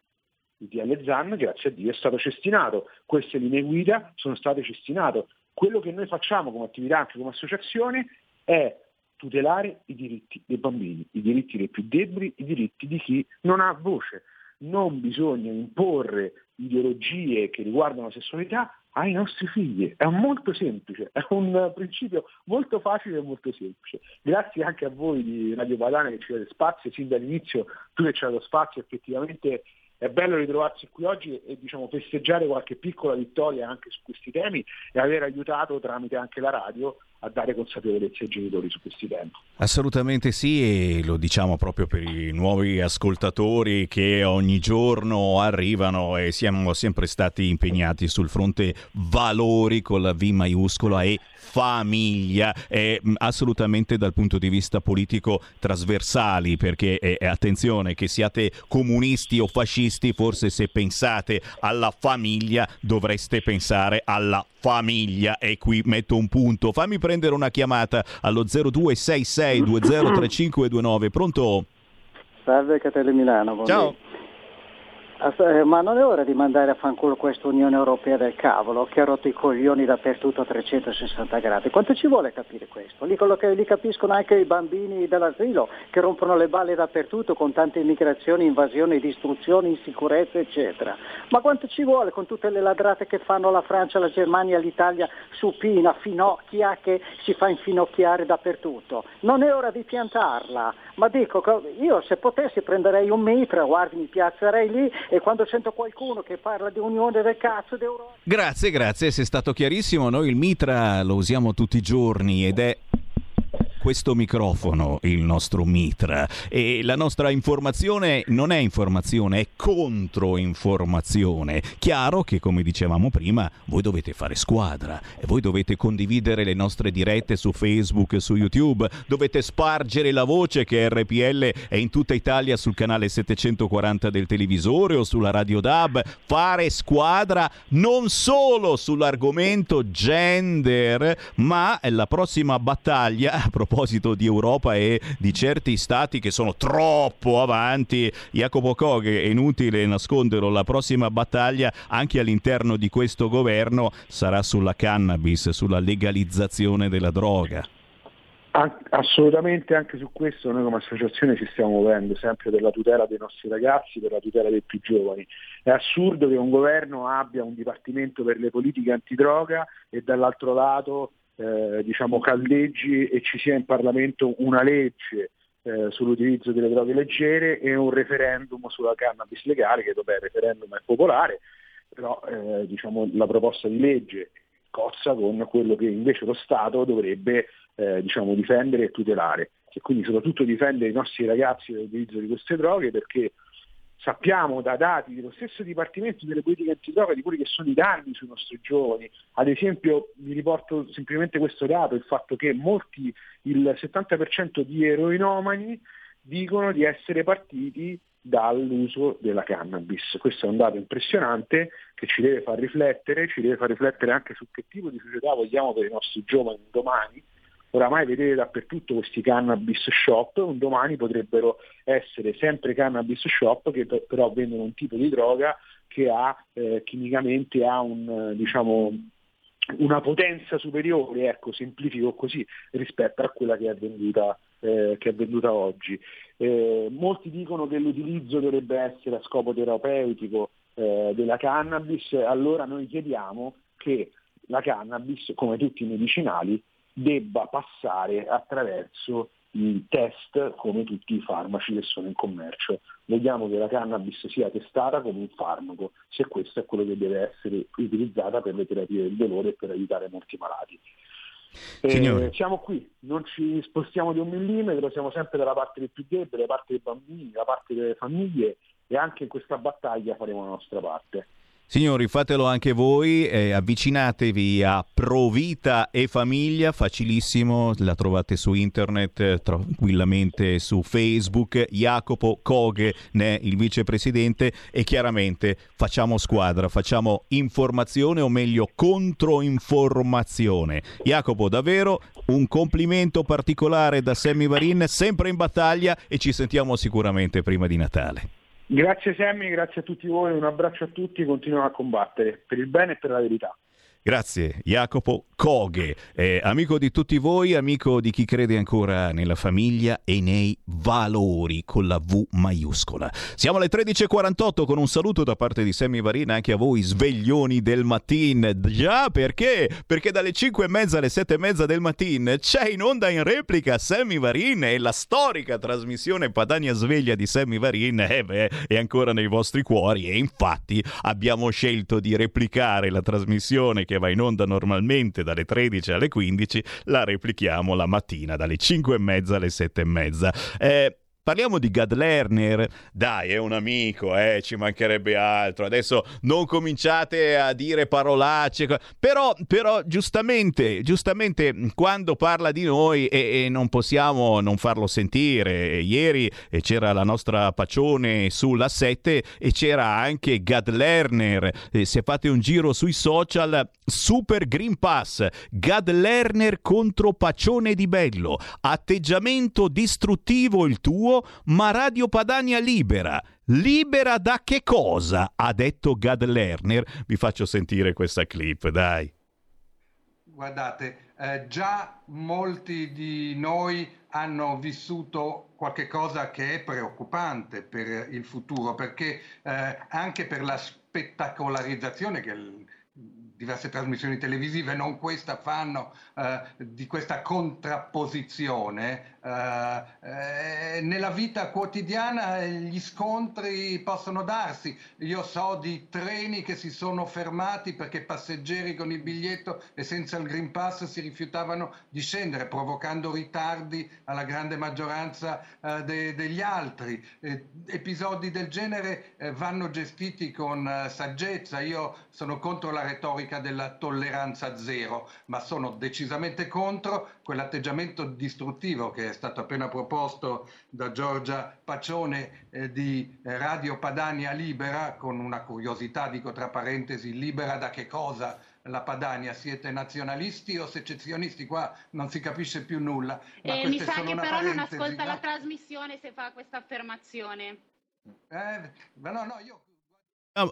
il DL ZAN, grazie a Dio, è stato cestinato. Queste linee guida sono state cestinate. Quello che noi facciamo come attività, anche come associazione, è tutelare i diritti dei bambini, i diritti dei più deboli, i diritti di chi non ha voce. Non bisogna imporre ideologie che riguardano la sessualità ai nostri figli. È molto semplice, è un principio molto facile e molto semplice. Grazie anche a voi di Radio Padana che ci date spazio, sin dall'inizio tu che ci hai dato spazio, effettivamente è bello ritrovarsi qui oggi e diciamo, festeggiare qualche piccola vittoria anche su questi temi e aver aiutato tramite anche la radio a dare consapevolezza ai genitori su questi temi. Assolutamente sì e lo diciamo proprio per i nuovi ascoltatori che ogni giorno arrivano e siamo sempre stati impegnati sul fronte valori con la V maiuscola e famiglia. E assolutamente dal punto di vista politico trasversali perché eh, attenzione che siate comunisti o fascisti forse se pensate alla famiglia dovreste pensare alla famiglia. E qui metto un punto. Fammi prendere una chiamata allo 0266203529 pronto? Salve Catele Milano ciao. eh, ma non è ora di mandare a fanculo questa Unione Europea del cavolo che ha rotto i coglioni dappertutto a 360 gradi? Quanto ci vuole capire questo? Lì, che, li capiscono anche i bambini dell'asilo che rompono le balle dappertutto con tante immigrazioni, invasioni, distruzioni, insicurezza, eccetera. Ma quanto ci vuole con tutte le ladrate che fanno la Francia, la Germania, l'Italia supina, finocchia che si fa infinocchiare dappertutto? Non è ora di piantarla, ma dico, io se potessi prenderei un mitra, guardi, mi piazzerei lì e quando sento qualcuno che parla di unione del cazzo d'Europa... Grazie, grazie, sei stato chiarissimo. Noi il mitra lo usiamo tutti i giorni ed è questo microfono il nostro mitra e la nostra informazione non è informazione, è controinformazione. Chiaro che come dicevamo prima, voi dovete fare squadra e voi dovete condividere le nostre dirette su Facebook e su YouTube, dovete spargere la voce che RPL è in tutta Italia sul canale 740 del televisore o sulla Radio DAB, fare squadra non solo sull'argomento gender, ma la prossima battaglia a proposito proposito di Europa e di certi stati che sono troppo avanti. Jacopo Coghe, è inutile nasconderlo, la prossima battaglia anche all'interno di questo governo sarà sulla cannabis, sulla legalizzazione della droga. Assolutamente anche su questo noi come associazione ci stiamo muovendo sempre per la tutela dei nostri ragazzi, per la tutela dei più giovani. È assurdo che un governo abbia un dipartimento per le politiche antidroga e dall'altro lato eh, diciamo, caldeggi e ci sia in Parlamento una legge eh, sull'utilizzo delle droghe leggere e un referendum sulla cannabis legale, che vabbè il referendum è popolare, però eh, diciamo, la proposta di legge cozza con quello che invece lo Stato dovrebbe eh, diciamo, difendere e tutelare. E quindi soprattutto difendere i nostri ragazzi dall'utilizzo di queste droghe perché sappiamo da dati dello stesso Dipartimento delle politiche antidroga di quelli che sono i danni sui nostri giovani. Ad esempio vi riporto semplicemente questo dato, il fatto che molti, il 70% di eroinomani dicono di essere partiti dall'uso della cannabis. Questo è un dato impressionante che ci deve far riflettere, ci deve far riflettere anche su che tipo di società vogliamo per i nostri giovani domani oramai vedete dappertutto questi cannabis shop, un domani potrebbero essere sempre cannabis shop che però vendono un tipo di droga che ha eh, chimicamente ha un, diciamo, una potenza superiore, ecco, semplifico così, rispetto a quella che è venduta, eh, che è venduta oggi. Eh, molti dicono che l'utilizzo dovrebbe essere a scopo terapeutico eh, della cannabis, allora noi chiediamo che la cannabis, come tutti i medicinali, debba passare attraverso i test come tutti i farmaci che sono in commercio. Vogliamo che la cannabis sia testata come un farmaco, se questo è quello che deve essere utilizzata per le terapie del dolore e per aiutare molti malati. Eh, siamo qui, non ci spostiamo di un millimetro, siamo sempre dalla parte dei più deboli, dalla parte dei bambini, dalla parte delle famiglie e anche in questa battaglia faremo la nostra parte. Signori, fatelo anche voi, eh, avvicinatevi a Provita e Famiglia, facilissimo, la trovate su internet, eh, tranquillamente su Facebook. Jacopo Coghe ne il vicepresidente e chiaramente facciamo squadra, facciamo informazione o meglio controinformazione. Jacopo, davvero un complimento particolare da Sammy Varin, sempre in battaglia e ci sentiamo sicuramente prima di Natale. Grazie Sammy, grazie a tutti voi, un abbraccio a tutti, continuiamo a combattere per il bene e per la verità. Grazie Jacopo Coghe, eh, amico di tutti voi, amico di chi crede ancora nella famiglia e nei valori con la V maiuscola. Siamo alle 13.48 con un saluto da parte di Sammy Varina anche a voi sveglioni del mattino. Già perché? Perché dalle 5 e mezza alle 7 e mezza del mattino c'è in onda in replica Sammy Varin e la storica trasmissione Padania Sveglia di Sammy Varin eh beh, è ancora nei vostri cuori e infatti abbiamo scelto di replicare la trasmissione che che va in onda normalmente dalle 13 alle 15, la replichiamo la mattina dalle 5 e mezza alle 7 e mezza. Eh, Parliamo di Gad Lerner, dai, è un amico, eh, ci mancherebbe altro. Adesso non cominciate a dire parolacce, però, però giustamente, giustamente quando parla di noi e, e non possiamo non farlo sentire. Ieri eh, c'era la nostra Pacione sulla 7 e c'era anche Gad Lerner. Eh, se fate un giro sui social, Super Green Pass, Gad Lerner contro Pacione di Bello, atteggiamento distruttivo il tuo ma Radio Padania libera. Libera da che cosa? Ha detto Gad Lerner. Vi faccio sentire questa clip, dai. Guardate, eh, già molti di noi hanno vissuto qualcosa che è preoccupante per il futuro, perché eh, anche per la spettacolarizzazione che diverse trasmissioni televisive, non questa, fanno eh, di questa contrapposizione. Eh, eh, nella vita quotidiana gli scontri possono darsi. Io so di treni che si sono fermati perché passeggeri con il biglietto e senza il Green Pass si rifiutavano di scendere, provocando ritardi alla grande maggioranza eh, de- degli altri. Eh, episodi del genere eh, vanno gestiti con saggezza. Io sono contro la retorica della tolleranza zero, ma sono decisamente contro quell'atteggiamento distruttivo che è stato appena proposto da Giorgia Pacione eh, di Radio Padania Libera, con una curiosità, dico tra parentesi, libera da che cosa? la Padania, siete nazionalisti o secezionisti? Qua non si capisce più nulla. Eh, mi sa che però non ascolta la trasmissione se fa questa affermazione. Eh, no, no, io...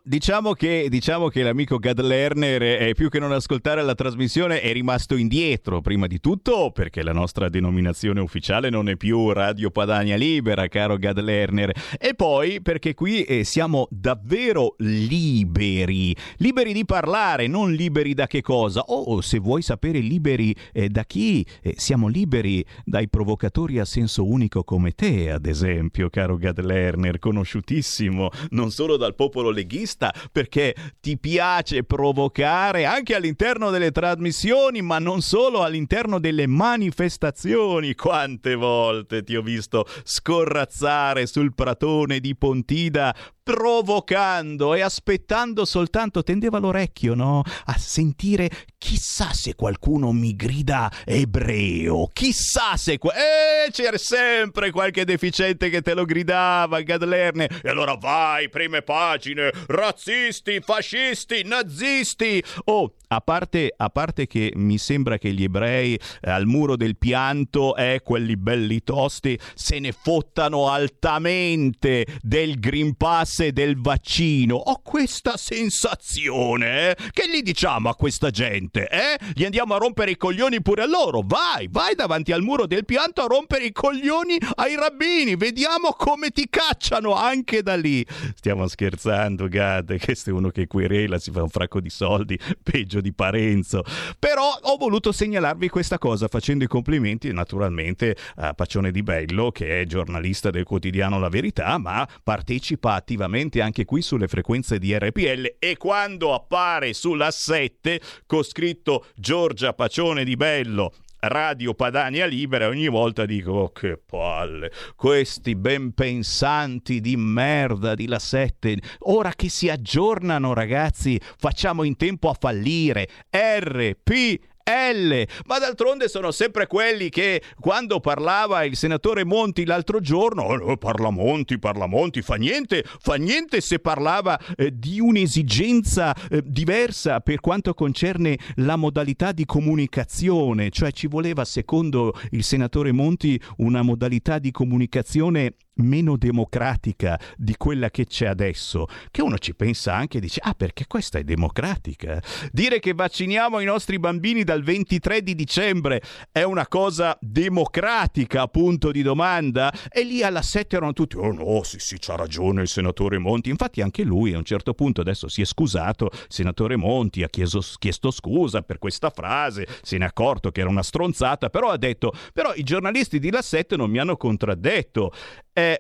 Diciamo che, diciamo che l'amico Gad Lerner è più che non ascoltare la trasmissione è rimasto indietro, prima di tutto perché la nostra denominazione ufficiale non è più Radio Padania Libera, caro Gad Lerner, e poi perché qui eh, siamo davvero liberi, liberi di parlare, non liberi da che cosa, o oh, se vuoi sapere liberi eh, da chi, eh, siamo liberi dai provocatori a senso unico come te, ad esempio, caro Gad Lerner, conosciutissimo non solo dal popolo leghista, leghista perché ti piace provocare anche all'interno delle trasmissioni, ma non solo all'interno delle manifestazioni. Quante volte ti ho visto scorrazzare sul pratone di Pontida provocando e aspettando soltanto tendeva l'orecchio, no? A sentire chissà se qualcuno mi grida ebreo, chissà se que- eh, c'era sempre qualche deficiente che te lo gridava, Gadlerne. E allora vai, prime pagine, razzisti, fascisti, nazisti. Oh, a parte, a parte che mi sembra che gli ebrei eh, al muro del pianto, eh, quelli belli tosti, se ne fottano altamente del Green Pass e del vaccino. Ho questa sensazione. Eh? Che gli diciamo a questa gente? Eh? Gli andiamo a rompere i coglioni pure a loro. Vai, vai davanti al muro del pianto a rompere i coglioni ai rabbini. Vediamo come ti cacciano anche da lì. Stiamo scherzando, Gad. Questo è uno che querela, si fa un fracco di soldi, peggio di Parenzo. Però ho voluto segnalarvi questa cosa facendo i complimenti naturalmente a Pacione Di Bello, che è giornalista del quotidiano La Verità, ma partecipa attivamente anche qui sulle frequenze di RPL e quando appare sulla 7 con scritto Giorgia Pacione di Bello Radio Padania Libera ogni volta dico oh, che palle, questi ben pensanti di merda di La 7, ora che si aggiornano ragazzi, facciamo in tempo a fallire. RP L. Ma d'altronde sono sempre quelli che quando parlava il senatore Monti l'altro giorno, oh, parla Monti, parla Monti, fa niente, fa niente se parlava eh, di un'esigenza eh, diversa per quanto concerne la modalità di comunicazione, cioè ci voleva secondo il senatore Monti una modalità di comunicazione meno democratica di quella che c'è adesso, che uno ci pensa anche e dice, ah perché questa è democratica? Dire che vacciniamo i nostri bambini dal 23 di dicembre è una cosa democratica, punto di domanda? E lì alla 7 erano tutti, oh no, sì sì, c'ha ragione il senatore Monti, infatti anche lui a un certo punto adesso si è scusato, il senatore Monti ha chiesto, chiesto scusa per questa frase, se ne è accorto che era una stronzata, però ha detto, però i giornalisti di La 7 non mi hanno contraddetto. Eh,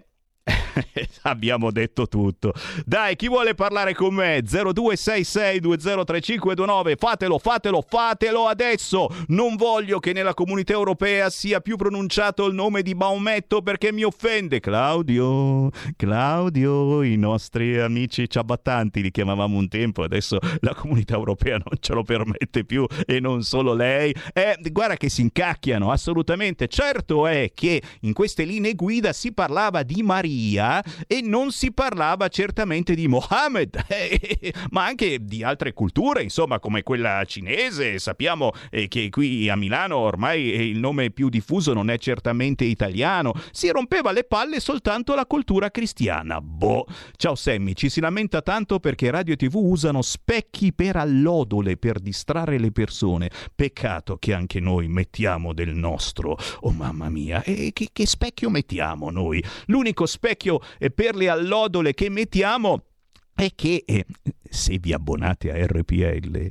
Abbiamo detto tutto. Dai, chi vuole parlare con me? 0266203529. Fatelo, fatelo, fatelo adesso. Non voglio che nella comunità europea sia più pronunciato il nome di Maometto perché mi offende. Claudio, Claudio, i nostri amici ciabattanti li chiamavamo un tempo, adesso la comunità europea non ce lo permette più e non solo lei. Eh, guarda che si incacchiano, assolutamente. Certo è che in queste linee guida si parlava di Maria Maria e non si parlava certamente di Mohammed, ma anche di altre culture, insomma, come quella cinese. Sappiamo eh, che qui a Milano ormai il nome più diffuso non è certamente italiano. Si rompeva le palle soltanto la cultura cristiana. Boh. Ciao Sammy, ci si lamenta tanto perché radio e tv usano specchi per allodole per distrarre le persone. Peccato che anche noi mettiamo del nostro. Oh mamma mia, e che, che specchio mettiamo noi? L'unico specchio eh, per le allodole che mettiamo è che eh, se vi abbonate a RPL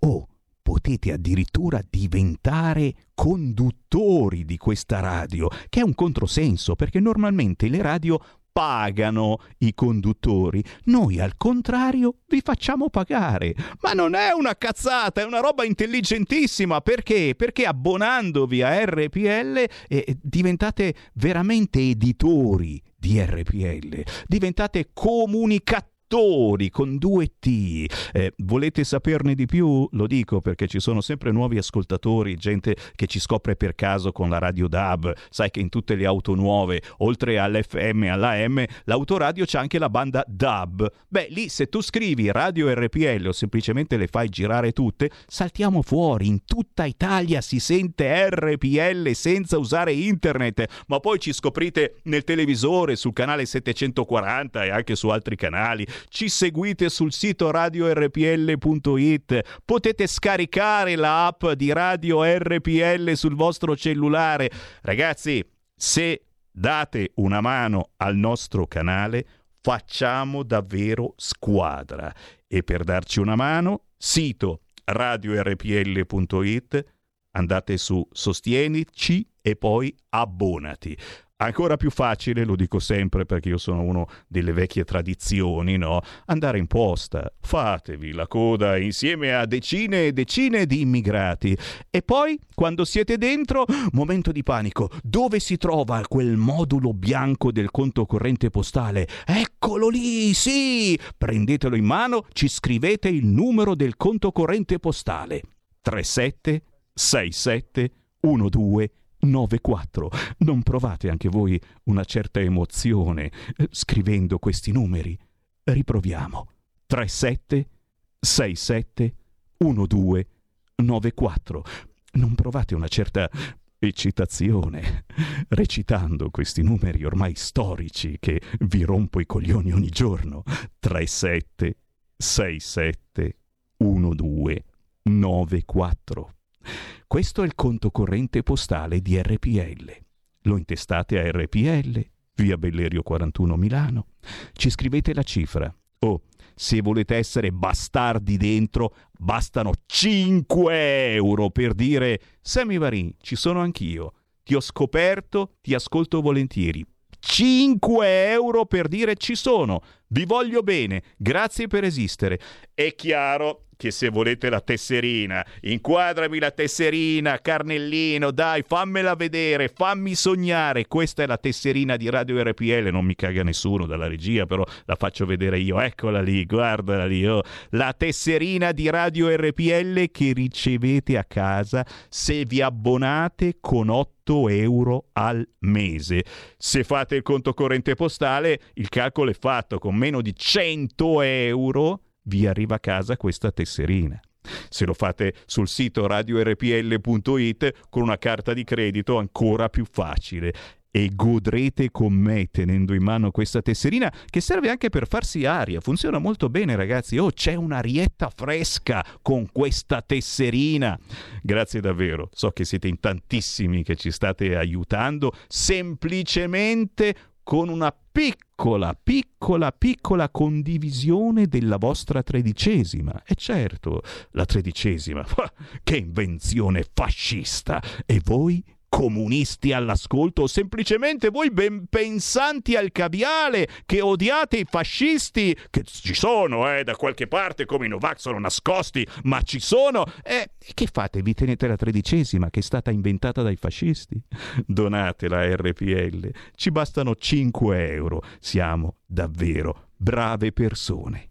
oh, potete addirittura diventare conduttori di questa radio, che è un controsenso perché normalmente le radio pagano i conduttori. Noi al contrario vi facciamo pagare. Ma non è una cazzata, è una roba intelligentissima. Perché? Perché abbonandovi a RPL eh, diventate veramente editori di RPL, diventate comunicatori Lettori con due T. Eh, volete saperne di più? Lo dico perché ci sono sempre nuovi ascoltatori, gente che ci scopre per caso con la radio DAB. Sai che in tutte le auto nuove, oltre all'FM e all'AM, l'autoradio c'è anche la banda DAB. Beh, lì se tu scrivi radio RPL o semplicemente le fai girare tutte, saltiamo fuori. In tutta Italia si sente RPL senza usare internet, ma poi ci scoprite nel televisore, sul canale 740 e anche su altri canali ci seguite sul sito radiorpl.it, potete scaricare l'app di Radio RPL sul vostro cellulare. Ragazzi, se date una mano al nostro canale, facciamo davvero squadra. E per darci una mano, sito radiorpl.it, andate su Sostienici e poi abbonati. Ancora più facile, lo dico sempre perché io sono uno delle vecchie tradizioni, no? Andare in posta, fatevi la coda insieme a decine e decine di immigrati. E poi, quando siete dentro, momento di panico, dove si trova quel modulo bianco del conto corrente postale? Eccolo lì, sì! Prendetelo in mano, ci scrivete il numero del conto corrente postale. 37 67 12 94. Non provate anche voi una certa emozione eh, scrivendo questi numeri? Riproviamo. 37 67 12 94. Non provate una certa eccitazione recitando questi numeri ormai storici che vi rompo i coglioni ogni giorno. 37 67 12 94. Questo è il conto corrente postale di RPL. Lo intestate a RPL, via Bellerio 41 Milano. Ci scrivete la cifra. Oh, se volete essere bastardi dentro, bastano 5 euro per dire Sammy Varin, ci sono anch'io. Ti ho scoperto, ti ascolto volentieri. 5 euro per dire ci sono, vi voglio bene, grazie per esistere. È chiaro che se volete la tesserina, inquadrami la tesserina, Carnellino, dai, fammela vedere, fammi sognare. Questa è la tesserina di Radio RPL, non mi caga nessuno dalla regia, però la faccio vedere io. Eccola lì, guardala lì. Oh. La tesserina di Radio RPL che ricevete a casa se vi abbonate con 8 euro al mese. Se fate il conto corrente postale, il calcolo è fatto con meno di 100 euro vi arriva a casa questa tesserina. Se lo fate sul sito radiorpl.it con una carta di credito ancora più facile e godrete con me tenendo in mano questa tesserina che serve anche per farsi aria. Funziona molto bene, ragazzi. Oh, c'è un'arietta fresca con questa tesserina. Grazie davvero. So che siete in tantissimi che ci state aiutando semplicemente con una piccola, piccola, piccola condivisione della vostra tredicesima. E certo, la tredicesima, che invenzione fascista! E voi comunisti all'ascolto o semplicemente voi ben pensanti al caviale che odiate i fascisti che ci sono eh, da qualche parte come i Novax sono nascosti ma ci sono. Eh, che fate? Vi tenete la tredicesima che è stata inventata dai fascisti? Donate la RPL ci bastano 5 euro. Siamo davvero brave persone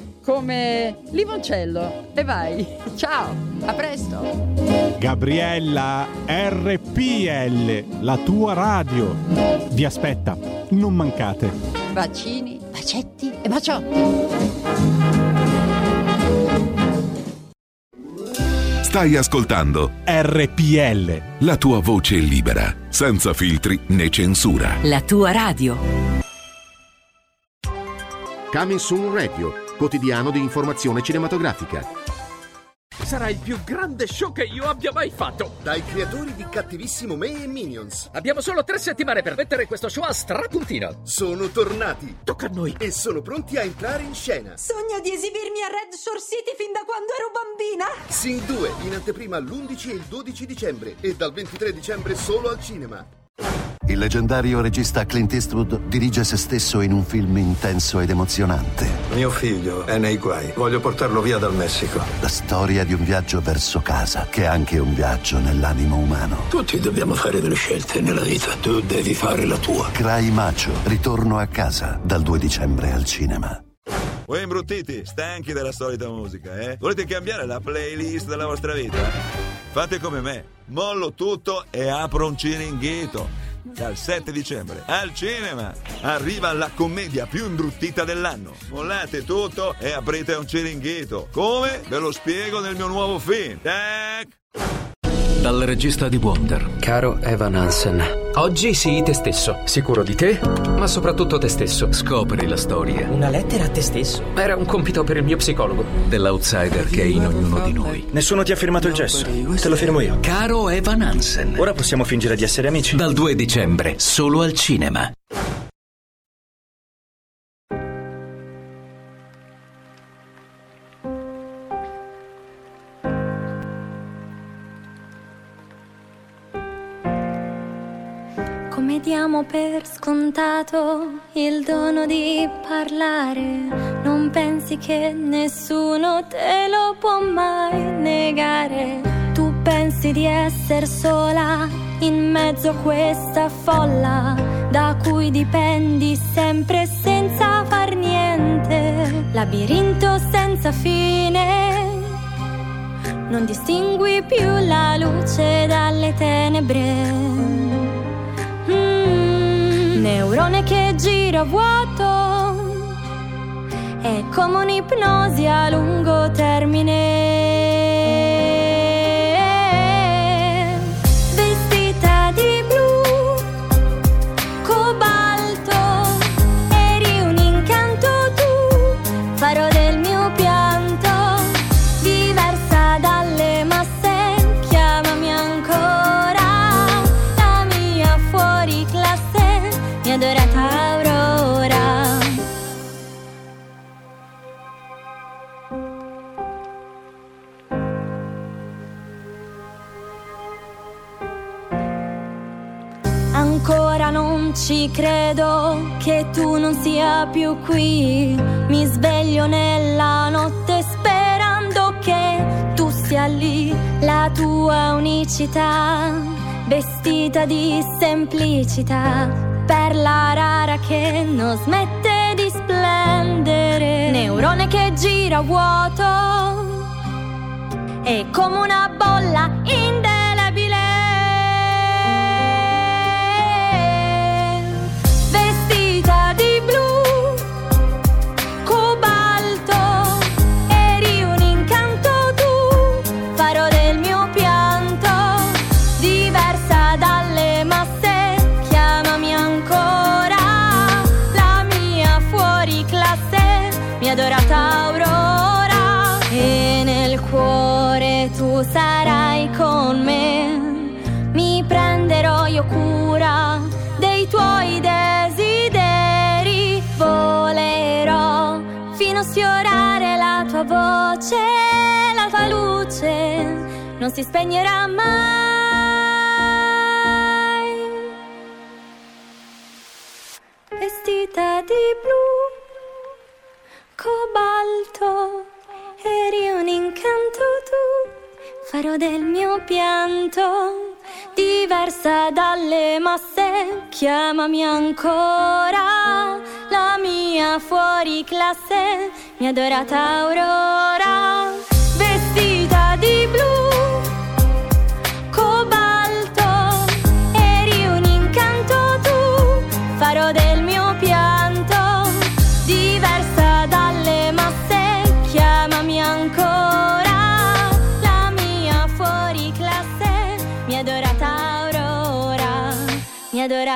come limoncello. E vai. Ciao, a presto. Gabriella RPL, la tua radio. Vi aspetta, non mancate. Bacini, bacetti e baciotti. Stai ascoltando RPL. La tua voce libera, senza filtri né censura. La tua radio. Coming Soon Radio quotidiano di informazione cinematografica. Sarà il più grande show che io abbia mai fatto! Dai creatori di Cattivissimo Me e Minions. Abbiamo solo tre settimane per mettere questo show a strapuntino. Sono tornati. Tocca a noi. E sono pronti a entrare in scena. Sogno di esibirmi a Red Shore City fin da quando ero bambina. Sing 2 in anteprima l'11 e il 12 dicembre e dal 23 dicembre solo al cinema. Il leggendario regista Clint Eastwood dirige se stesso in un film intenso ed emozionante. Mio figlio è nei guai. Voglio portarlo via dal Messico. La storia di un viaggio verso casa, che è anche un viaggio nell'animo umano. Tutti dobbiamo fare delle scelte nella vita. Tu devi fare la tua. Cry Macho, ritorno a casa, dal 2 dicembre al cinema. Voi imbruttiti, stanchi della solita musica, eh? Volete cambiare la playlist della vostra vita? Fate come me, mollo tutto e apro un ciringhito. Dal 7 dicembre al cinema arriva la commedia più imbruttita dell'anno. Mollate tutto e aprite un ciringhito. Come? Ve lo spiego nel mio nuovo film. Tac! Dal regista di Wonder. Caro Evan Hansen. Oggi sii te stesso. Sicuro di te, ma soprattutto te stesso. Scopri la storia. Una lettera a te stesso. Era un compito per il mio psicologo. Dell'outsider che è in ognuno di noi. Nessuno ti ha firmato il gesso. Te lo firmo io. Caro Evan Hansen. Ora possiamo fingere di essere amici. Dal 2 dicembre, solo al cinema. Diamo per scontato il dono di parlare, non pensi che nessuno te lo può mai negare. Tu pensi di essere sola in mezzo a questa folla da cui dipendi sempre senza far niente. Labirinto senza fine. Non distingui più la luce dalle tenebre. Neurone che gira vuoto è come un'ipnosi a lungo termine. Non ci credo che tu non sia più qui. Mi sveglio nella notte sperando che tu sia lì. La tua unicità, vestita di semplicità, perla rara che non smette di splendere. Neurone che gira vuoto è come una bolla indelebile. Non si spegnerà mai. Vestita di blu, cobalto, eri un incanto tu, faro del mio pianto, diversa dalle masse, chiamami ancora, la mia fuori classe, mia adorata aurora,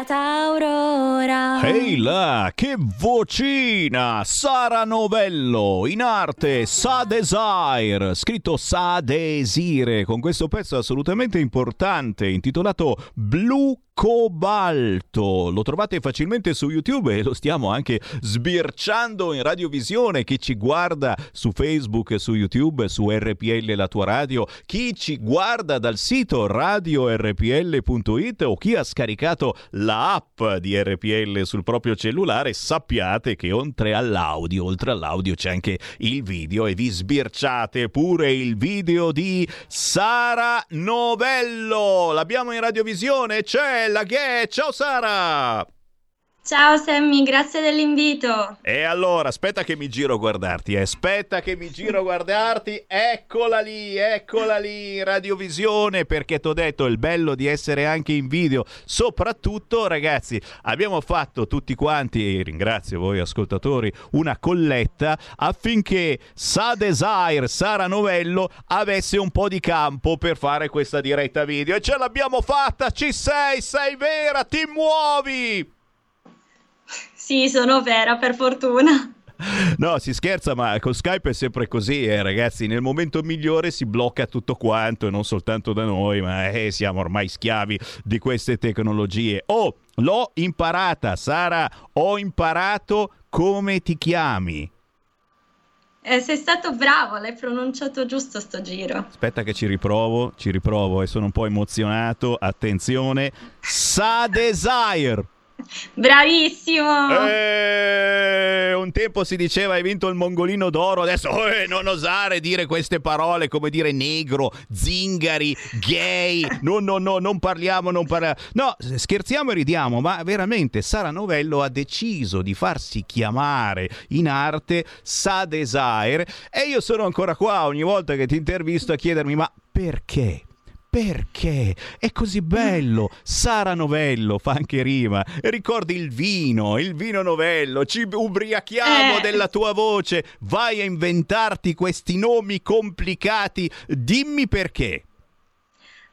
aurora. Ehi là, che vocina! Sara Novello, in arte Sa Desire, scritto Sa Desire, con questo pezzo assolutamente importante intitolato Blue Cobalto. Lo trovate facilmente su YouTube e lo stiamo anche sbirciando in radiovisione. Chi ci guarda su Facebook, su YouTube, su RPL La tua radio, chi ci guarda dal sito radiorpl.it o chi ha scaricato la app di RPL sul proprio cellulare, sappiate che oltre all'audio, oltre all'audio c'è anche il video e vi sbirciate pure il video di Sara Novello. L'abbiamo in radiovisione? C'è la che? Ciao Sara! Ciao Sammy, grazie dell'invito. E allora, aspetta che mi giro a guardarti, eh. aspetta che mi giro a guardarti, eccola lì, eccola lì, radiovisione, perché ti ho detto il bello di essere anche in video, soprattutto ragazzi, abbiamo fatto tutti quanti, e ringrazio voi ascoltatori, una colletta affinché Sa Desire, Sara Novello, avesse un po' di campo per fare questa diretta video e ce l'abbiamo fatta, ci sei, sei vera, ti muovi! Sì, sono vera, per fortuna. No, si scherza, ma con Skype è sempre così, eh, ragazzi. Nel momento migliore si blocca tutto quanto, e non soltanto da noi, ma eh, siamo ormai schiavi di queste tecnologie. Oh, l'ho imparata, Sara, ho imparato come ti chiami. Eh, sei stato bravo, l'hai pronunciato giusto sto giro. Aspetta che ci riprovo, ci riprovo e sono un po' emozionato. Attenzione, Sa Desire. Bravissimo! Eh, un tempo si diceva hai vinto il mongolino d'oro, adesso eh, non osare dire queste parole come dire negro, zingari, gay. No, no, no, non parliamo, non parliamo. No, scherziamo e ridiamo, ma veramente Sara Novello ha deciso di farsi chiamare in arte Sa Desire e io sono ancora qua ogni volta che ti intervisto a chiedermi ma perché? Perché è così bello. Sara Novello fa anche rima. Ricordi il vino, il vino Novello. Ci ubriachiamo Eh. della tua voce. Vai a inventarti questi nomi complicati. Dimmi perché.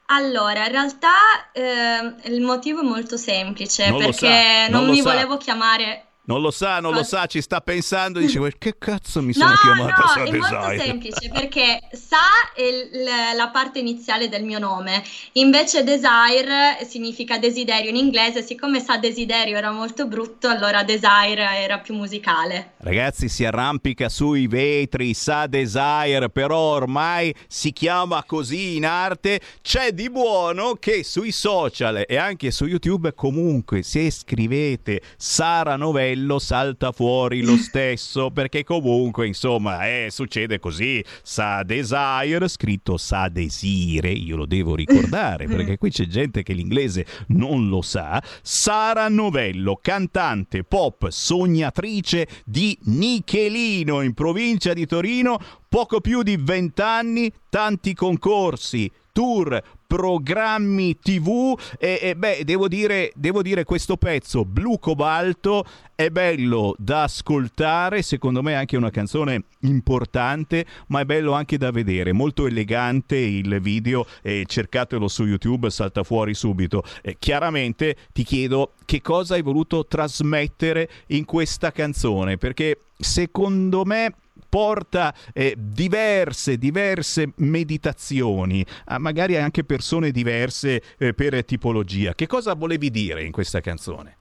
Allora, in realtà eh, il motivo è molto semplice Non perché non mi volevo chiamare. Non lo sa, non lo Cosa? sa, ci sta pensando e dice "Quel- che cazzo mi No, sono chiamato no, Sa è molto Desire?" semplice perché sa è il- la parte iniziale del mio nome, invece desire significa desiderio in inglese, siccome sa desiderio era molto brutto, allora desire era più musicale. Ragazzi, si arrampica sui vetri, sa Desire, però ormai si chiama così in arte. C'è di buono che sui social e anche su YouTube, comunque, se scrivete Sara Novello, salta fuori lo stesso, perché comunque, insomma, eh, succede così. Sa Desire, scritto Sa Desire, io lo devo ricordare, perché qui c'è gente che l'inglese non lo sa. Sara Novello, cantante pop, sognatrice di Nichelino in provincia di Torino, poco più di 20 anni, tanti concorsi, tour, programmi tv e, e, beh devo dire, devo dire questo pezzo blu cobalto è bello da ascoltare secondo me è anche una canzone importante ma è bello anche da vedere. Molto elegante il video e cercatelo su youtube salta fuori subito. Eh, chiaramente ti chiedo che cosa hai voluto trasmettere in questa canzone perché secondo me porta eh, diverse, diverse meditazioni, a magari anche persone diverse eh, per tipologia. Che cosa volevi dire in questa canzone?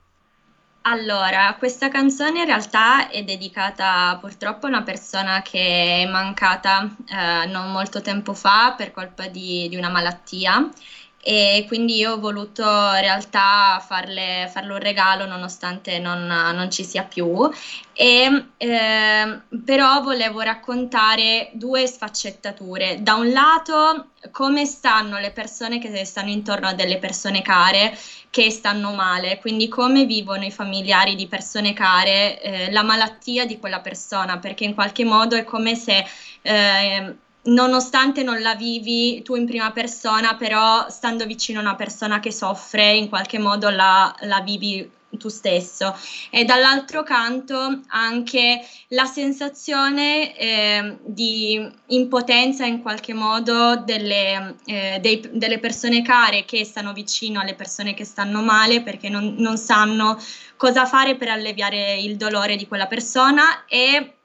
Allora, questa canzone in realtà è dedicata purtroppo a una persona che è mancata eh, non molto tempo fa per colpa di, di una malattia e quindi io ho voluto in realtà farle, farle un regalo nonostante non, non ci sia più. E ehm, però volevo raccontare due sfaccettature. Da un lato come stanno le persone che stanno intorno a delle persone care che stanno male, quindi come vivono i familiari di persone care eh, la malattia di quella persona, perché in qualche modo è come se eh, nonostante non la vivi tu in prima persona, però stando vicino a una persona che soffre, in qualche modo la, la vivi tu stesso. E dall'altro canto anche la sensazione eh, di impotenza in qualche modo delle, eh, dei- delle persone care che stanno vicino alle persone che stanno male perché non, non sanno cosa fare per alleviare il dolore di quella persona e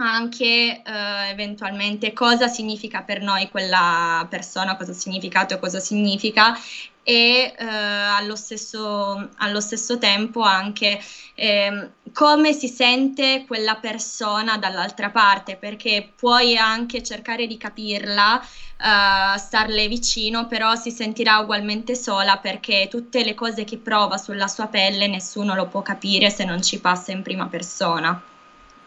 anche eh, eventualmente cosa significa per noi quella persona, cosa ha significato e cosa significa e eh, allo, stesso, allo stesso tempo anche ehm, come si sente quella persona dall'altra parte, perché puoi anche cercare di capirla, eh, starle vicino, però si sentirà ugualmente sola perché tutte le cose che prova sulla sua pelle nessuno lo può capire se non ci passa in prima persona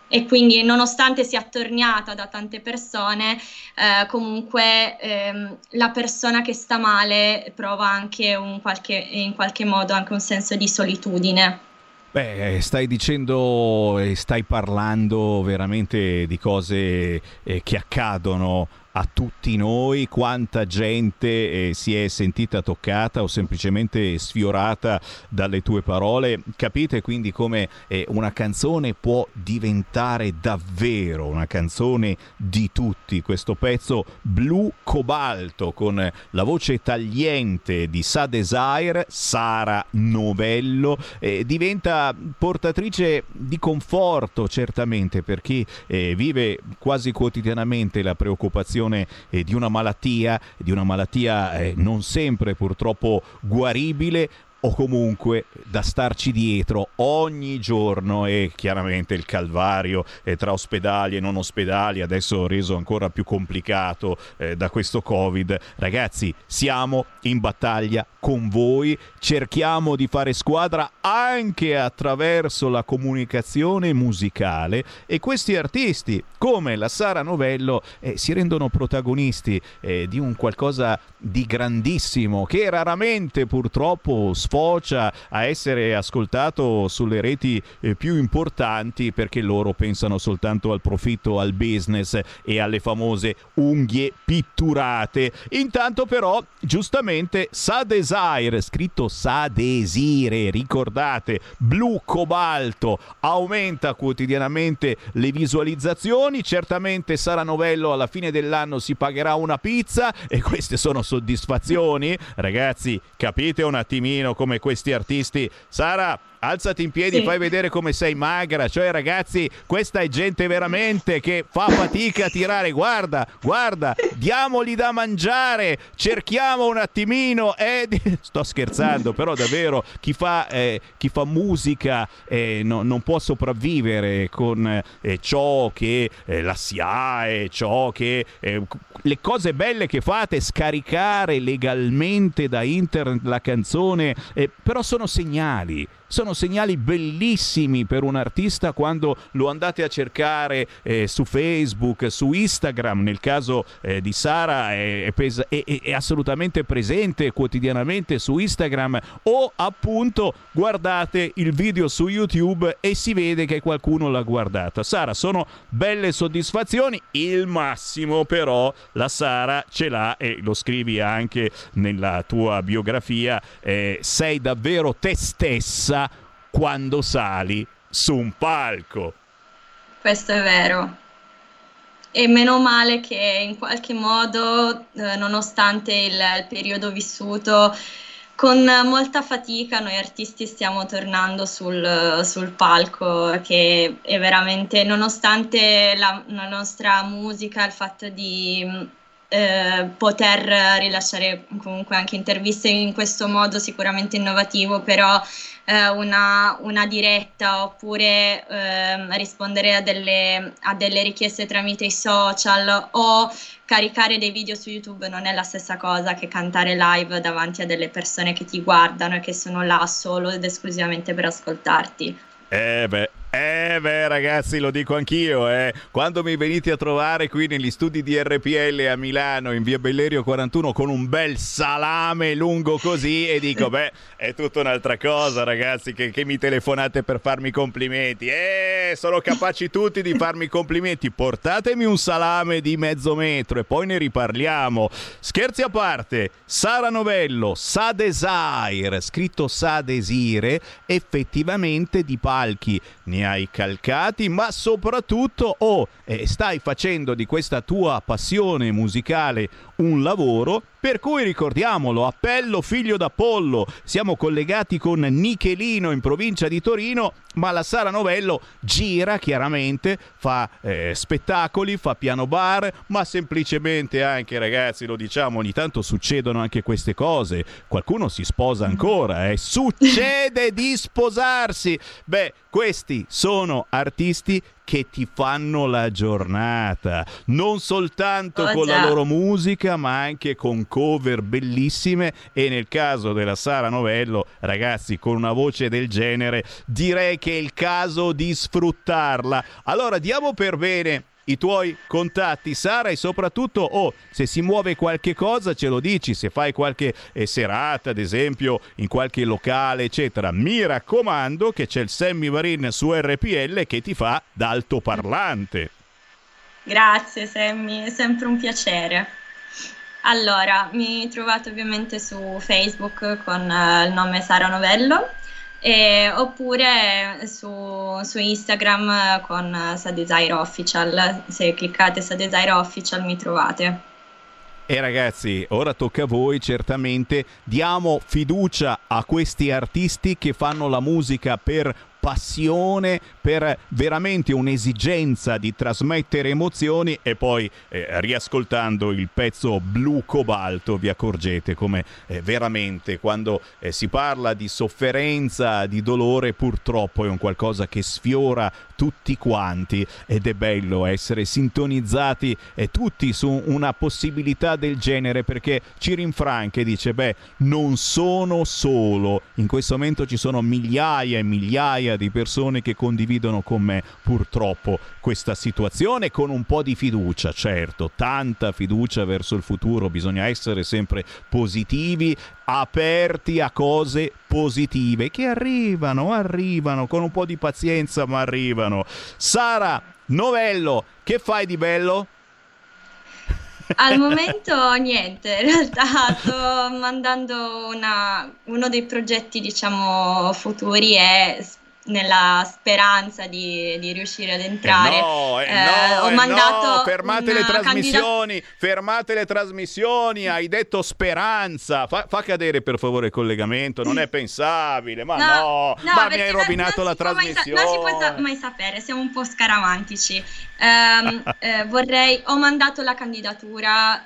e quindi nonostante sia attorniata da tante persone, eh, comunque ehm, la persona che sta male prova anche qualche, in qualche modo anche un senso di solitudine. Beh, stai dicendo e stai parlando veramente di cose eh, che accadono a tutti noi, quanta gente eh, si è sentita toccata o semplicemente sfiorata dalle tue parole. Capite quindi come eh, una canzone può diventare davvero una canzone di tutti. Questo pezzo blu cobalto con la voce tagliente di Sa Desire, Sara Novello, eh, diventa portatrice di conforto certamente per chi eh, vive quasi quotidianamente la preoccupazione eh, di una malattia, di una malattia eh, non sempre purtroppo guaribile, o comunque da starci dietro ogni giorno e chiaramente il calvario eh, tra ospedali e non ospedali adesso reso ancora più complicato eh, da questo covid. Ragazzi siamo in battaglia con voi cerchiamo di fare squadra anche attraverso la comunicazione musicale e questi artisti come la Sara Novello eh, si rendono protagonisti eh, di un qualcosa di grandissimo che raramente purtroppo sfocia a essere ascoltato sulle reti eh, più importanti perché loro pensano soltanto al profitto, al business e alle famose unghie pitturate. Intanto però giustamente Sa Desire, scritto Sa Desire, ricordate, blu cobalto, aumenta quotidianamente le visualizzazioni, certamente Sara Novello alla fine dell'anno si pagherà una pizza e queste sono soddisfazioni. Ragazzi, capite un attimino come questi artisti. Sara, alzati in piedi, sì. fai vedere come sei magra. Cioè, ragazzi, questa è gente veramente che fa fatica a tirare. Guarda, guarda, diamogli da mangiare, cerchiamo un attimino. Eh, sto scherzando, però davvero chi fa, eh, chi fa musica eh, no, non può sopravvivere con eh, ciò che eh, la SIAE, ciò che eh, le cose belle che fate, scaricare legalmente da internet la canzone, però sono segnali sono segnali bellissimi per un artista quando lo andate a cercare eh, su Facebook, su Instagram, nel caso eh, di Sara è, è, è, è, assolutamente presente quotidianamente su Instagram o appunto guardate il video su YouTube e si vede che qualcuno l'ha guardata. Sara, sono belle soddisfazioni, il massimo però la Sara ce l'ha e lo scrivi anche nella tua biografia, eh, sei davvero te stessa quando sali su un palco. Questo è vero. E meno male che in qualche modo, eh, nonostante il, il periodo vissuto, con molta fatica noi artisti stiamo tornando sul, sul palco, che è veramente, nonostante la, la nostra musica, il fatto di eh, poter rilasciare comunque anche interviste in questo modo sicuramente innovativo, però eh, una, una, diretta oppure eh, rispondere a delle, a delle richieste tramite i social o caricare dei video su YouTube non è la stessa cosa che cantare live davanti a delle persone che ti guardano e che sono là solo ed esclusivamente per ascoltarti. Eh beh, eh beh ragazzi lo dico anch'io, eh. quando mi venite a trovare qui negli studi di RPL a Milano in via Bellerio 41 con un bel salame lungo così e dico beh è tutta un'altra cosa ragazzi che, che mi telefonate per farmi complimenti, eh sono capaci tutti di farmi complimenti, portatemi un salame di mezzo metro e poi ne riparliamo. Scherzi a parte, Sara Novello, Sa Desire, scritto Sa Desire, effettivamente di palchi ne hai calcati, ma soprattutto oh, eh, stai facendo di questa tua passione musicale un lavoro per cui ricordiamolo, appello figlio d'Apollo, siamo collegati con Nichelino in provincia di Torino, ma la Sara Novello gira chiaramente, fa eh, spettacoli, fa piano bar, ma semplicemente anche ragazzi, lo diciamo, ogni tanto succedono anche queste cose, qualcuno si sposa ancora, eh? succede di sposarsi, beh, questi sono artisti che ti fanno la giornata, non soltanto oh, con già. la loro musica, ma anche con cover bellissime e nel caso della Sara Novello, ragazzi, con una voce del genere, direi che è il caso di sfruttarla. Allora, diamo per bene i tuoi contatti, Sara, e soprattutto, oh, se si muove qualche cosa ce lo dici, se fai qualche eh, serata, ad esempio, in qualche locale, eccetera. Mi raccomando che c'è il Sammy Varin su RPL che ti fa d'altoparlante. Grazie Sammy, è sempre un piacere. Allora, mi trovate ovviamente su Facebook con uh, il nome Sara Novello e, oppure su, su, Instagram con Sadesire Official. Se cliccate Sadesire Official mi trovate. E ragazzi, ora tocca a voi, certamente diamo fiducia a questi artisti che fanno la musica per passione, per veramente un'esigenza di trasmettere emozioni e poi eh, riascoltando il pezzo blu cobalto vi accorgete come eh, veramente quando eh, si parla di sofferenza, di dolore purtroppo è un qualcosa che sfiora tutti quanti ed è bello essere sintonizzati eh, tutti su una possibilità del genere perché ci rinfranca e dice beh non sono solo. In questo momento ci sono migliaia e migliaia di persone che condividono con me purtroppo questa situazione con un po' di fiducia, certo, tanta fiducia verso il futuro, bisogna essere sempre positivi, aperti a cose positive che arrivano, arrivano con un po' di pazienza, ma arrivano. Sara Novello, che fai di bello? Al momento niente, in realtà sto mandando una, uno dei progetti diciamo futuri è nella speranza di, di, riuscire ad entrare. Eh no, eh, eh, ho mandato no, fermate le trasmissioni, candida- fermate le trasmissioni, hai detto speranza. Fa, fa, cadere per favore il collegamento, non è pensabile, ma no, no, no ma mi hai rovinato la trasmissione. non si può sa- mai sapere, siamo un po' scaramantici. Um, eh, vorrei, ho mandato la candidatura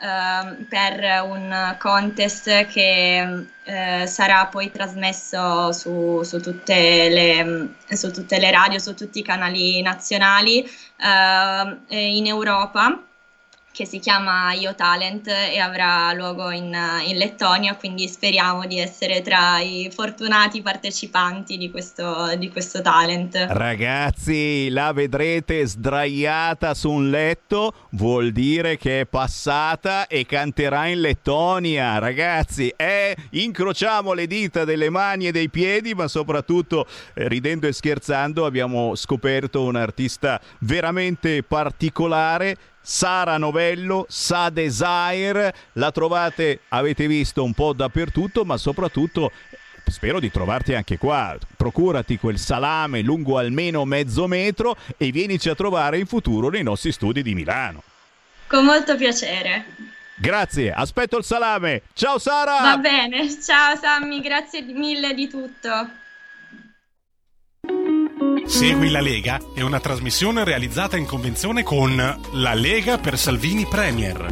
uh, per un contest che uh, sarà poi trasmesso su, su, tutte le, su, tutte le, radio, su tutti i canali nazionali uh, in Europa che si chiama Io Talent e avrà luogo in, in, Lettonia, quindi speriamo di essere tra i fortunati partecipanti di questo, di questo talent. Ragazzi, la vedrete sdraiata su un letto, vuol dire che è passata e canterà in Lettonia. Ragazzi, eh, incrociamo le dita delle mani e dei piedi, ma soprattutto, eh, ridendo e scherzando, abbiamo scoperto un artista veramente particolare Sara Novello, Sa Desire, la trovate, avete visto, un po' dappertutto, ma soprattutto spero di trovarti anche qua. Procurati quel salame lungo almeno mezzo metro e vienici a trovare in futuro nei nostri studi di Milano. Con molto piacere. Grazie, aspetto il salame. Ciao Sara! Va bene, ciao Sammy, grazie mille di tutto. Segui la Lega è una trasmissione realizzata in convenzione con La Lega per Salvini Premier.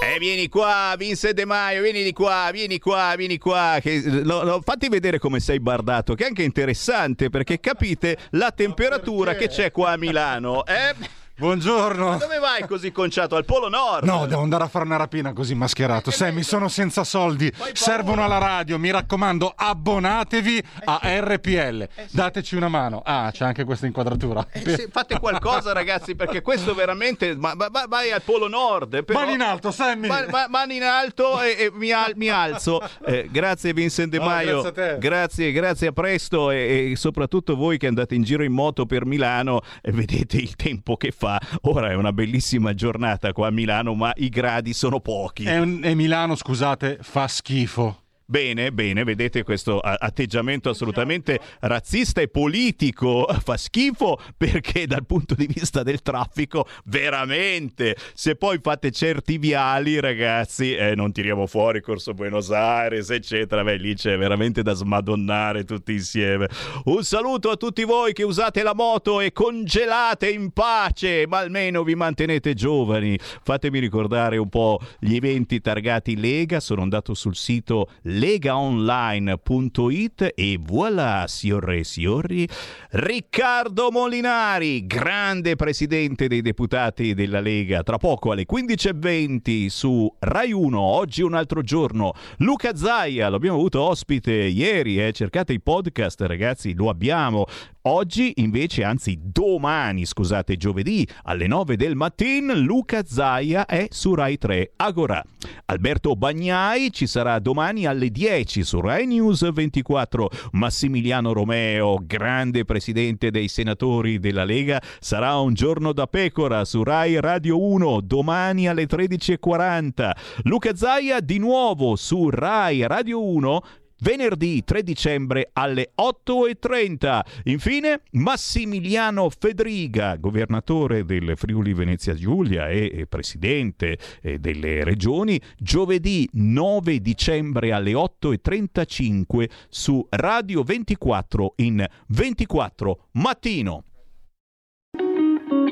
Eh, vieni qua, Vince De Maio, vieni di qua, vieni qua, vieni qua. Che, no, no, fatti vedere come sei bardato, che è anche interessante perché capite la temperatura che c'è qua a Milano. Eh? Buongiorno. Ma dove vai così conciato? Al Polo Nord? No, devo andare a fare una rapina così mascherato. Eh, Sammy, sono senza soldi. Servono alla radio. Mi raccomando, abbonatevi a RPL. Dateci una mano. Ah, c'è anche questa inquadratura. Eh, sì, fate qualcosa, ragazzi, perché questo veramente. Ma, ma, vai al Polo Nord. Però... Mani in alto, Sammy. Ma, mani in alto e, e mi, al, mi, alzo. Eh, grazie, Vincent De Maio. Oh, grazie, grazie, grazie, a presto. E, e, soprattutto voi che andate in giro in moto per Milano e vedete il tempo che fa fa. Ora è una bellissima giornata qua a Milano, ma i gradi sono pochi. E, e Milano, scusate, fa schifo. Bene, bene, vedete questo atteggiamento assolutamente razzista e politico fa schifo perché dal punto di vista del traffico veramente se poi fate certi viali ragazzi eh, non tiriamo fuori Corso Buenos Aires eccetera, beh lì c'è veramente da smadonnare tutti insieme. Un saluto a tutti voi che usate la moto e congelate in pace ma almeno vi mantenete giovani. Fatemi ricordare un po' gli eventi targati Lega, sono andato sul sito legaonline.it e voilà, signore e signori, Riccardo Molinari, grande presidente dei deputati della Lega, tra poco alle 15.20 su Rai 1, oggi un altro giorno. Luca Zaia, l'abbiamo avuto ospite ieri, eh? cercate i podcast ragazzi, lo abbiamo. Oggi invece, anzi domani, scusate, giovedì alle 9 del mattino, Luca Zaia è su Rai 3 Agora. Alberto Bagnai ci sarà domani alle 10 su Rai News 24. Massimiliano Romeo, grande presidente dei senatori della Lega, sarà un giorno da pecora su Rai Radio 1 domani alle 13.40. Luca Zaia di nuovo su Rai Radio 1 venerdì 3 dicembre alle 8.30. Infine, Massimiliano Fedriga, governatore del Friuli Venezia Giulia e presidente eh, delle regioni, giovedì 9 dicembre alle 8.35 su Radio 24 in 24 mattino.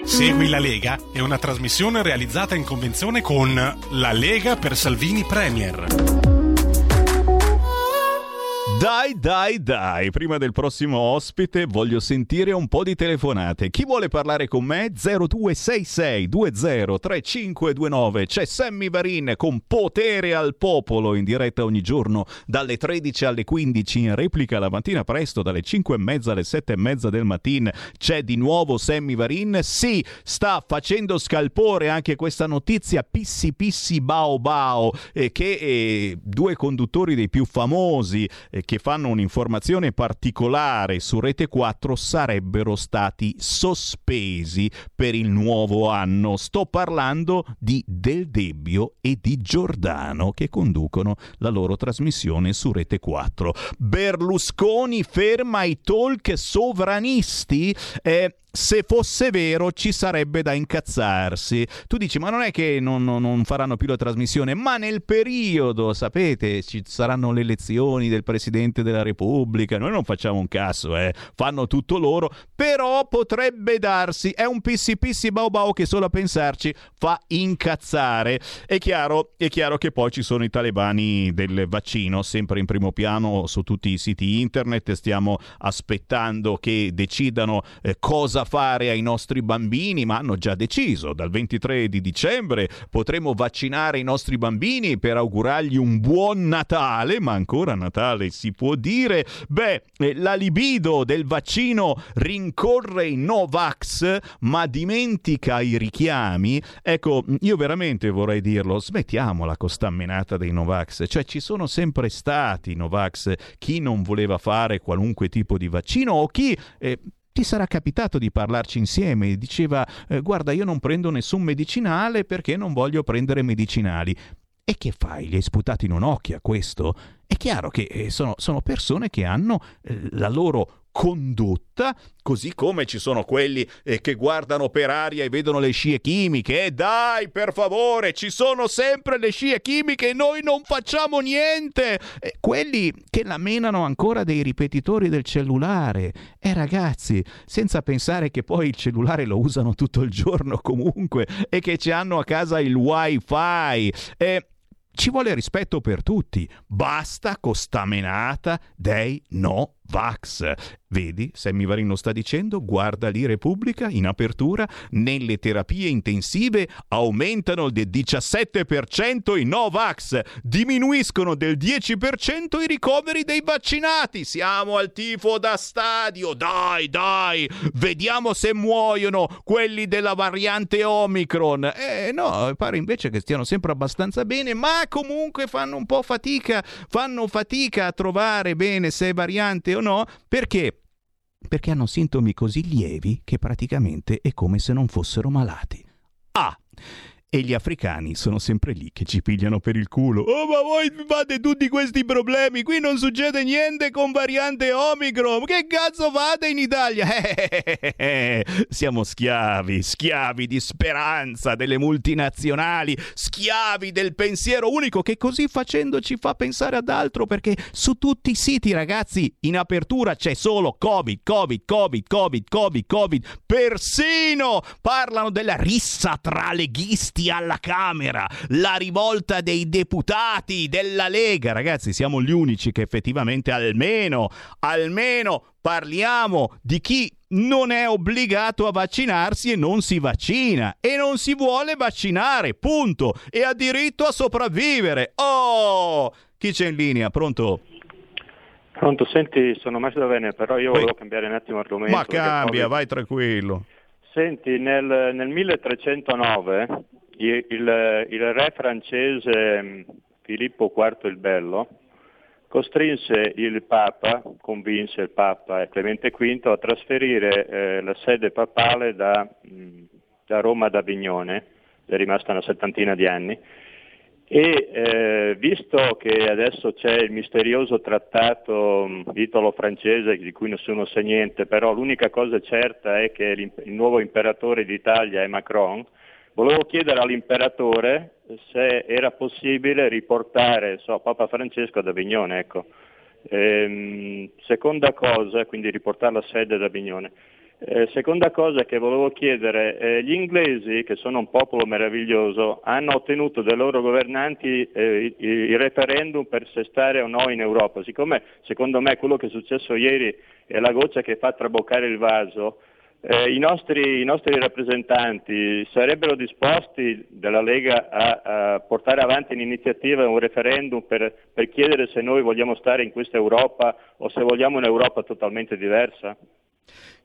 Segui la Lega è una trasmissione realizzata in convenzione con La Lega per Salvini Premier. Dai, dai, dai, prima del prossimo ospite voglio sentire un po' di telefonate. Chi vuole parlare con me? 0266203529. C'è Sammy Varin con Potere al Popolo in diretta ogni giorno dalle 13 alle 15 in replica la mattina presto dalle 5 e mezza alle 7 e mezza del mattino. C'è di nuovo Sammy Varin. Sì, sta facendo scalpore anche questa notizia pissi pissi bao bao eh, che eh, due conduttori dei più famosi eh, che fanno un'informazione particolare su Rete 4 sarebbero stati sospesi per il nuovo anno. Sto parlando di Del Debbio e di Giordano che conducono la loro trasmissione su Rete 4. Berlusconi ferma i talk sovranisti? Eh, se fosse vero ci sarebbe da incazzarsi. Tu dici, ma non è che non, non, non, faranno più la trasmissione, ma nel periodo, sapete, ci saranno le elezioni del Presidente della Repubblica, noi non facciamo un cazzo, eh, fanno tutto loro, però potrebbe darsi, è un pissi pissi bau bau che solo a pensarci fa incazzare. È chiaro, è chiaro che poi ci sono i talebani del vaccino, sempre in primo piano su tutti i siti internet, stiamo aspettando che decidano eh, cosa cosa fare ai nostri bambini, ma hanno già deciso. Dal 23 di dicembre potremo vaccinare i nostri bambini per augurargli un buon Natale, ma ancora Natale si può dire. Beh, eh, la libido del vaccino rincorre i Novax, ma dimentica i richiami. Ecco, io veramente vorrei dirlo, smettiamola con sta menata dei Novax. Cioè, ci sono sempre stati Novax, chi non voleva fare qualunque tipo di vaccino o chi... Eh, ti sarà capitato di parlarci insieme. Diceva, eh, guarda, io non prendo nessun medicinale perché non voglio prendere medicinali. E che fai? Gli hai sputato in un occhio a questo? È chiaro che eh, sono, sono persone che hanno eh, la loro condotta, così come ci sono quelli eh, che guardano per aria e vedono le scie chimiche. E dai, per favore, ci sono sempre le scie chimiche e noi non facciamo niente. Eh, quelli che la menano ancora dei ripetitori del cellulare. E eh, ragazzi, senza pensare che poi il cellulare lo usano tutto il giorno comunque e che ci hanno a casa il wifi. Eh, ci vuole rispetto per tutti. Basta con sta dei no Vax. Vedi, Sammy Varino sta dicendo, guarda lì Repubblica in apertura, nelle terapie intensive aumentano del 17% i Novax, diminuiscono del 10% i ricoveri dei vaccinati. Siamo al tifo da stadio, dai, dai, vediamo se muoiono quelli della variante Omicron. Eh no, pare invece che stiano sempre abbastanza bene, ma comunque fanno un po' fatica, fanno fatica a trovare bene se variante no? Perché? Perché hanno sintomi così lievi che praticamente è come se non fossero malati. Ah! E gli africani sono sempre lì che ci pigliano per il culo. Oh, ma voi fate tutti questi problemi? Qui non succede niente con variante Omicron. Che cazzo fate in Italia? Siamo schiavi, schiavi di speranza delle multinazionali, schiavi del pensiero unico che così facendo ci fa pensare ad altro perché su tutti i siti, ragazzi, in apertura c'è solo Covid, Covid, Covid, Covid, Covid, Covid. Persino parlano della rissa tra leghisti voti alla Camera, la rivolta dei deputati della Lega. Ragazzi, siamo gli unici che effettivamente almeno, almeno parliamo di chi non è obbligato a vaccinarsi e non si vaccina e non si vuole vaccinare, punto. E ha diritto a sopravvivere. Oh! Chi c'è in linea? Pronto? Pronto, senti, sono Massimo da Venere, però io volevo cambiare un attimo argomento. Ma cambia, vai tranquillo. Senti, nel, nel 1309 il, il, il, re francese mm, Filippo IV il Bello costrinse il Papa, convinse il Papa Clemente V a trasferire eh, la sede papale da, mm, da Roma ad Avignone, è rimasta una settantina di anni, e eh, visto che adesso c'è il misterioso trattato mm, italo-francese di cui nessuno sa niente, però l'unica cosa certa è che il nuovo imperatore d'Italia è Macron, volevo chiedere all'imperatore se era possibile riportare so, Papa Francesco ad Avignone. Ecco. Ehm, seconda cosa, quindi riportare la sede ad Avignone. Eh, seconda cosa che volevo chiedere, eh, gli inglesi, che sono un popolo meraviglioso, hanno ottenuto dai loro governanti eh, il referendum per se stare o no in Europa. Siccome secondo me quello che è successo ieri è la goccia che fa traboccare il vaso, eh, i, nostri, i, nostri, rappresentanti sarebbero disposti della Lega a, a portare avanti un'iniziativa, un referendum per, per chiedere se noi vogliamo stare in questa Europa o se vogliamo un'Europa totalmente diversa?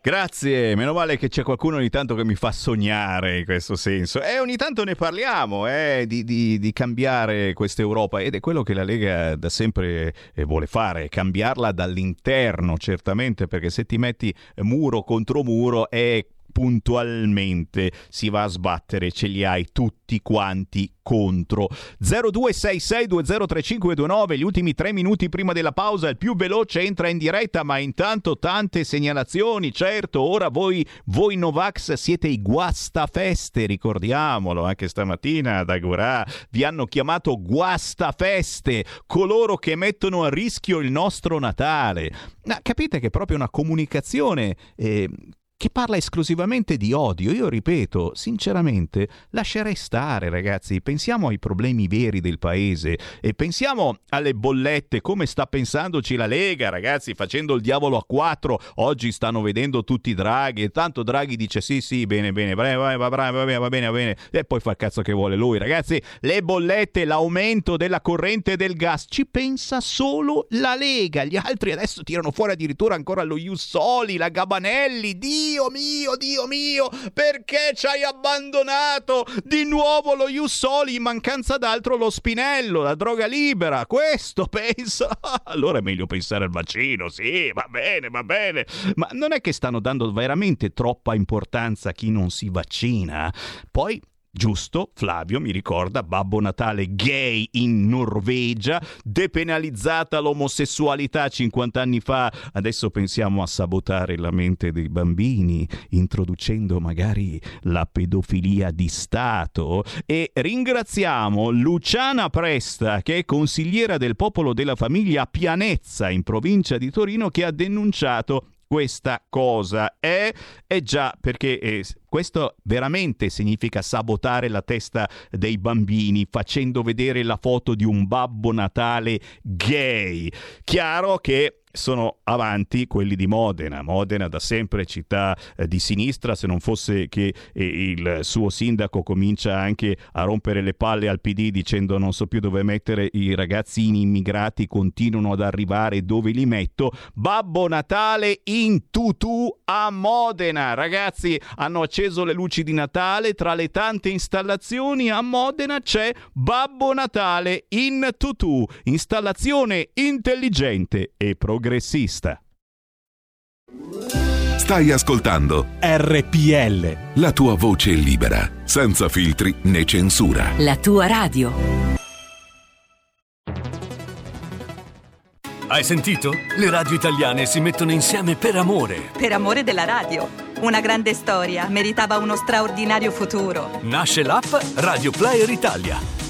Grazie, meno male che c'è qualcuno ogni tanto che mi fa sognare in questo senso. E ogni tanto ne parliamo eh, di, di, di, cambiare questa Europa ed è quello che la Lega da sempre eh, vuole fare, cambiarla dall'interno certamente, perché se ti metti muro contro muro è puntualmente si va a sbattere, ce li hai tutti quanti contro. 0266203529, gli ultimi tre minuti prima della pausa, il più veloce entra in diretta, ma intanto tante segnalazioni, certo, ora voi, voi Novax siete i guastafeste, ricordiamolo, anche stamattina da Gurà vi hanno chiamato guastafeste, coloro che mettono a rischio il nostro Natale. Ma capite che è proprio una comunicazione eh, che parla esclusivamente di odio. Io ripeto, sinceramente, lascerei stare, ragazzi. Pensiamo ai problemi veri del paese e pensiamo alle bollette, come sta pensandoci la Lega, ragazzi, facendo il diavolo a quattro. Oggi stanno vedendo tutti Draghi e tanto Draghi dice sì, sì, bene, bene, va, va, va, bene, va bene, va bene. E poi fa il cazzo che vuole lui, ragazzi. Le bollette, l'aumento della corrente del gas, ci pensa solo la Lega. Gli altri adesso tirano fuori addirittura ancora lo Jussoli, la Gabanelli, Dio Dio mio, Dio mio, perché ci hai abbandonato di nuovo lo Jussoli in mancanza d'altro lo Spinello, la droga libera? Questo pensa. Allora è meglio pensare al vaccino, sì, va bene, va bene. Ma non è che stanno dando veramente troppa importanza a chi non si vaccina? Poi Giusto, Flavio mi ricorda Babbo Natale gay in Norvegia, depenalizzata l'omosessualità 50 anni fa, adesso pensiamo a sabotare la mente dei bambini, introducendo magari la pedofilia di Stato. E ringraziamo Luciana Presta che è consigliera del popolo della famiglia a Pianezza in provincia di Torino che ha denunciato questa cosa è, è già perché eh, questo veramente significa sabotare la testa dei bambini facendo vedere la foto di un babbo Natale gay. Chiaro che sono avanti quelli di Modena. Modena da sempre città eh, di sinistra, se non fosse che eh, il suo sindaco comincia anche a rompere le palle al PD dicendo non so più dove mettere i ragazzini immigrati, continuano ad arrivare dove li metto. Babbo Natale in tutù a Modena. Ragazzi, hanno acceso le luci di Natale, tra le tante installazioni a Modena c'è Babbo Natale in tutù, installazione intelligente e progressiva progressista. Stai ascoltando RPL. La tua voce libera, senza filtri né censura. La tua radio. Hai sentito? Le radio italiane si mettono insieme per amore. Per amore della radio. Una grande storia meritava uno straordinario futuro. Nasce l'app Radio Player Italia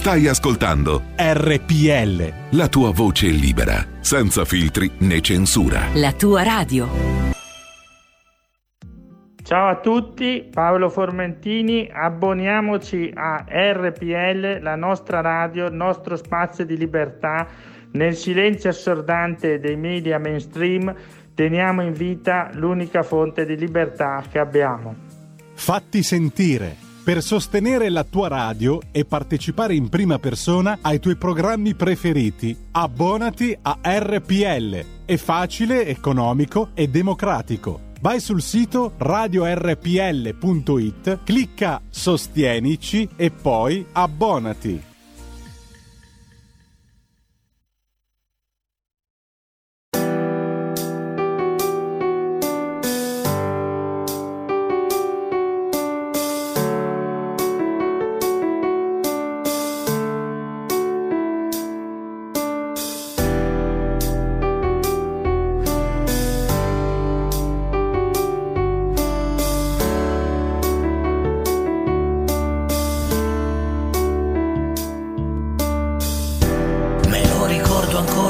Stai ascoltando RPL. La tua voce è libera, senza filtri né censura. La tua radio. Ciao a tutti, Paolo Formentini, abboniamoci a RPL, la nostra radio, il nostro spazio di libertà. Nel silenzio assordante dei media mainstream teniamo in vita l'unica fonte di libertà che abbiamo. Fatti sentire per sostenere la tua radio e partecipare in prima persona ai tuoi programmi preferiti. Abbonati a RPL. È facile, economico e democratico. Vai sul sito radiorpl.it, clicca Sostienici e poi abbonati. Banco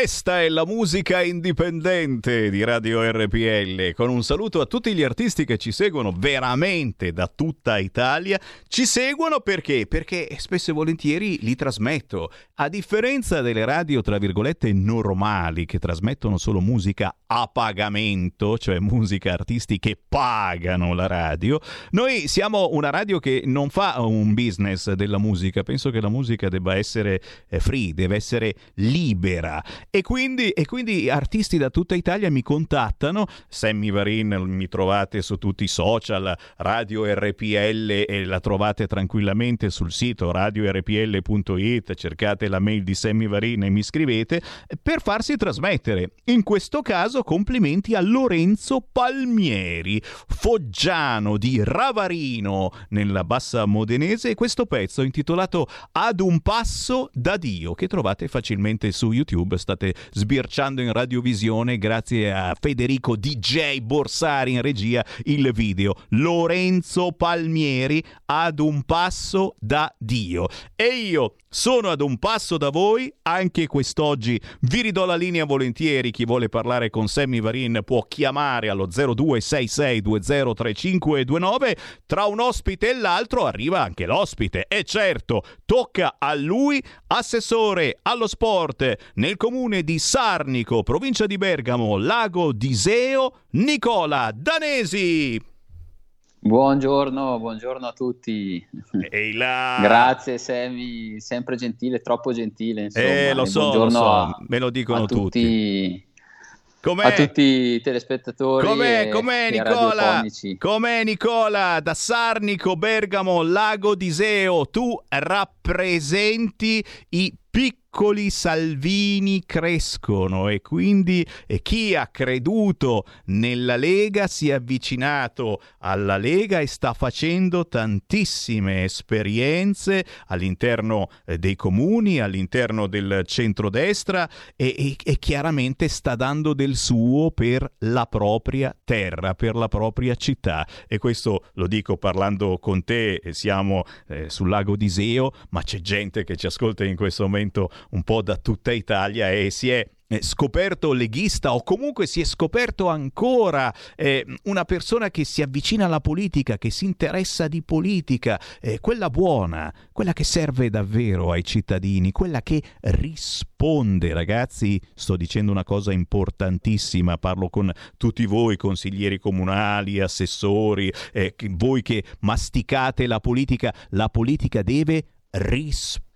Questa è la musica indipendente di Radio RPL. Con un saluto a tutti gli artisti che ci seguono veramente da tutta Italia. Ci seguono perché? Perché spesso e volentieri li trasmetto. A differenza delle radio, tra virgolette, normali che trasmettono solo musica a pagamento, cioè musica artisti che pagano la radio, noi siamo una radio che non fa un business della musica. Penso che la musica debba essere eh, free, deve essere libera. E quindi, e quindi, artisti da tutta Italia mi contattano. Sammy Varin mi trovate su tutti i social, Radio RPL e la trovate tranquillamente sul sito radiorpl.it. Cercate la mail di Sammy Varin e mi scrivete per farsi trasmettere. In questo caso complimenti a Lorenzo Palmieri, foggiano di Ravarino nella bassa modenese e questo pezzo intitolato Ad un passo da Dio che trovate facilmente su YouTube state sbirciando in radiovisione grazie a Federico DJ Borsari in regia il video Lorenzo Palmieri ad un passo da Dio. E io sono ad un passo da voi anche quest'oggi. Vi ridò la linea volentieri. Chi vuole parlare con Sammy Varin può chiamare allo 0266203529 tra un ospite e l'altro arriva anche l'ospite. E certo tocca a lui assessore allo sport nel comune di Sarnico, provincia di Bergamo, Lago d'Iseo, Nicola Danesi. Buongiorno, buongiorno a tutti. Eila. Grazie Semi, sempre gentile, troppo gentile. Insomma. Eh, lo so, lo so. me lo dicono tutti. tutti. Com'è? A tutti i telespettatori. Com'è, e, com'è e Nicola? Com'è Nicola? Da Sarnico, Bergamo, Lago d'Iseo, tu rappresenti i piccoli Salvini crescono e quindi chi ha creduto nella Lega si è avvicinato alla Lega e sta facendo tantissime esperienze all'interno eh, dei comuni, all'interno del centrodestra e, e, e chiaramente sta dando del suo per la propria terra, per la propria città. E questo lo dico parlando con te, siamo eh, sul lago d'Iseo, ma c'è gente che ci ascolta in questo momento un po' da tutta Italia e si è scoperto leghista o comunque si è scoperto ancora eh, una persona che si avvicina alla politica, che si interessa di politica, eh, quella buona, quella che serve davvero ai cittadini, quella che risponde. Ragazzi, sto dicendo una cosa importantissima, parlo con tutti voi consiglieri comunali, assessori, eh, voi che masticate la politica, la politica deve rispondere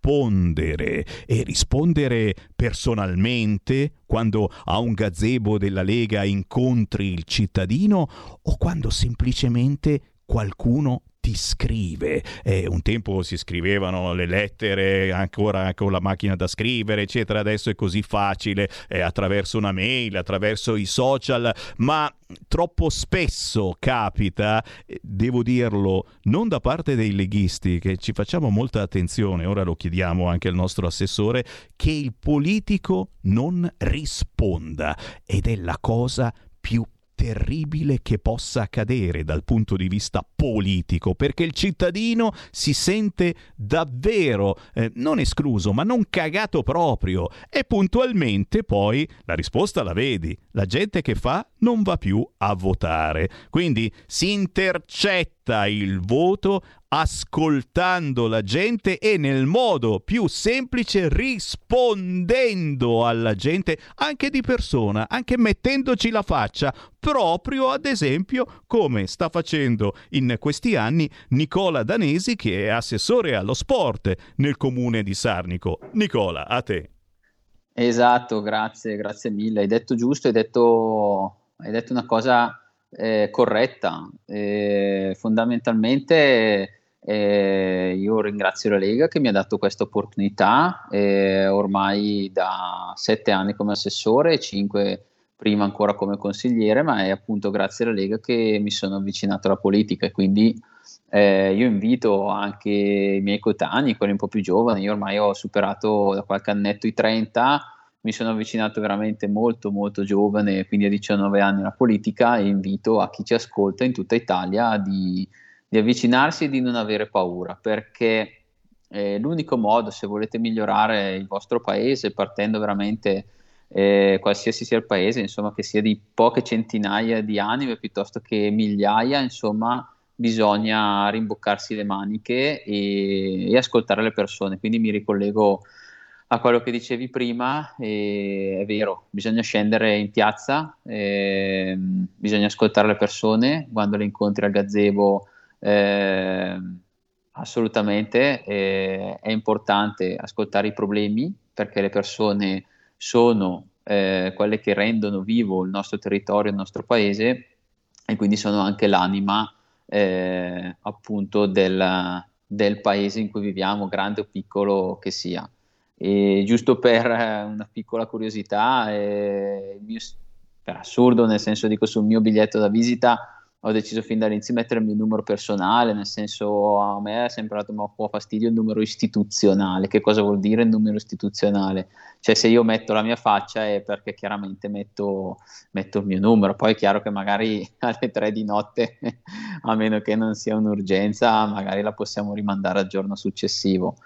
e rispondere personalmente quando a un gazebo della Lega incontri il cittadino o quando semplicemente qualcuno ti scrive. Eh, un tempo si scrivevano le lettere ancora con la macchina da scrivere, eccetera. Adesso è così facile eh, attraverso una mail, attraverso i social, ma troppo spesso capita, eh, devo dirlo, non da parte dei leghisti, che ci facciamo molta attenzione, ora lo chiediamo anche al nostro assessore, che il politico non risponda ed è la cosa più terribile che possa accadere dal punto di vista politico, perché il cittadino si sente davvero eh, non escluso, ma non cagato proprio e puntualmente poi la risposta la vedi, la gente che fa non va più a votare. Quindi si intercetta il voto ascoltando la gente e nel modo più semplice rispondendo alla gente anche di persona, anche mettendoci la faccia, proprio ad esempio come sta facendo in questi anni Nicola Danesi che è assessore allo sport nel comune di Sarnico. Nicola, a te. Esatto, grazie, grazie mille. Hai detto giusto, hai detto, hai detto una cosa eh, corretta. Eh, fondamentalmente eh, io ringrazio la Lega che mi ha dato questa opportunità, eh, ormai da sette anni come assessore e cinque prima ancora come consigliere, ma è appunto grazie alla Lega che mi sono avvicinato alla politica. Quindi eh, io invito anche i miei coetanei, quelli un po' più giovani, io ormai ho superato da qualche annetto i 30, mi sono avvicinato veramente molto molto giovane, quindi a 19 anni alla politica e invito a chi ci ascolta in tutta Italia di di avvicinarsi e di non avere paura, perché eh, l'unico modo, se volete migliorare il vostro paese, partendo veramente eh, qualsiasi sia il paese, insomma, che sia di poche centinaia di anime piuttosto che migliaia, insomma, bisogna rimboccarsi le maniche e, e ascoltare le persone. Quindi mi ricollego a quello che dicevi prima, e è vero, bisogna scendere in piazza, eh, bisogna ascoltare le persone, quando le incontri al gazebo eh, assolutamente eh, è importante ascoltare i problemi perché le persone sono eh, quelle che rendono vivo il nostro territorio, il nostro paese e quindi sono anche l'anima eh, appunto del, del paese in cui viviamo, grande o piccolo che sia. E giusto per eh, una piccola curiosità, eh, mio, per assurdo, nel senso dico sul mio biglietto da visita ho deciso fin dall'inizio di mettere il mio numero personale, nel senso a me è sempre dato un po' fastidio il numero istituzionale. Che cosa vuol dire il numero istituzionale? Cioè se io metto la mia faccia è perché chiaramente metto, metto il mio numero, poi è chiaro che magari alle tre di notte, a meno che non sia un'urgenza, magari la possiamo rimandare al giorno successivo.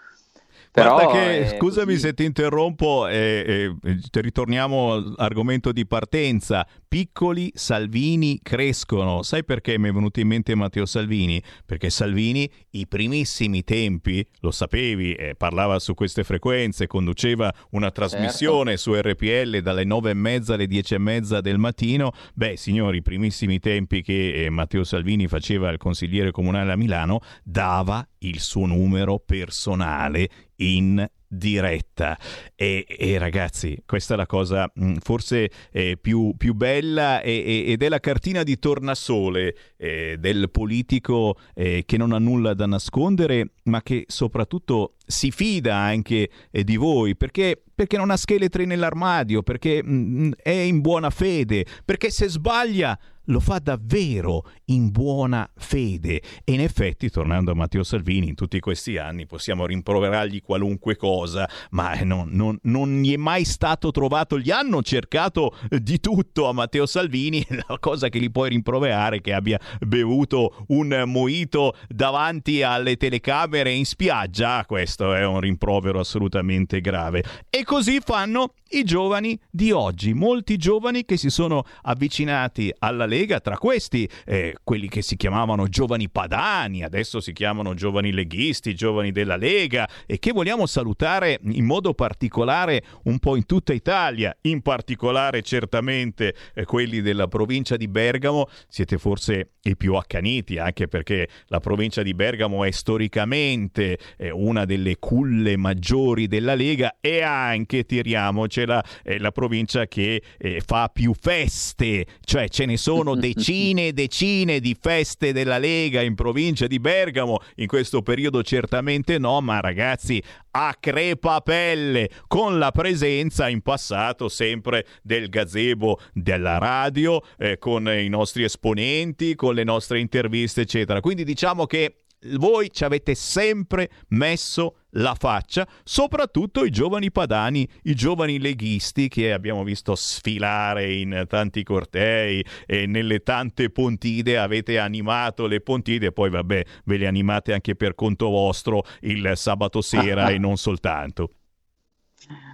Però, che, eh, scusami così- se ti interrompo, eh, eh, ritorniamo all'argomento di partenza. Piccoli Salvini crescono. Sai perché mi è venuto in mente Matteo Salvini? Perché Salvini, i primissimi tempi, lo sapevi, eh, parlava su queste frequenze, conduceva una trasmissione su RPL dalle nove e mezza alle dieci e mezza del mattino. Beh, signori, i primissimi tempi che eh, Matteo Salvini faceva il consigliere comunale a Milano, dava il suo numero personale in diretta. E, e ragazzi questa è la cosa mh, forse eh, più, più bella e, e- ed è la cartina di tornasole eh, del politico eh, che non ha nulla da nascondere ma che soprattutto si fida anche eh, di voi. Perché perché non ha scheletri nell'armadio, perché mh, è in buona fede, perché se sbaglia lo fa davvero in buona fede. E in effetti, tornando a Matteo Salvini, in tutti questi anni possiamo rimproverargli qualunque cosa, ma non, non- non gli è mai stato trovato. Gli hanno cercato di tutto a Matteo Salvini. La cosa che gli puoi rimproverare è che abbia bevuto un moito davanti alle telecamere in spiaggia. Questo è un rimprovero assolutamente grave. E così fanno i giovani di oggi, molti giovani che si sono avvicinati alla Lega, tra questi eh, quelli che si chiamavano giovani padani, adesso si chiamano giovani leghisti, giovani della Lega e che vogliamo salutare in modo particolare un po' in tutta Italia, in particolare certamente eh, quelli della provincia di Bergamo, siete forse i più accaniti anche perché la provincia di Bergamo è storicamente eh, una delle culle maggiori della Lega e anche, tiriamocela, è la provincia che eh, fa più feste, cioè ce ne sono decine e decine di feste della Lega in provincia di Bergamo, in questo periodo certamente no, ma ragazzi a crepapelle con la presenza in passato sempre del gazebo della radio, eh, con i nostri esponenti, con le nostre interviste, eccetera. Quindi diciamo che voi ci avete sempre messo la faccia, soprattutto i giovani padani, i giovani leghisti che abbiamo visto sfilare in tanti cortei e nelle tante pontide, avete animato le pontide, poi vabbè, ve le animate anche per conto vostro il sabato sera e non soltanto.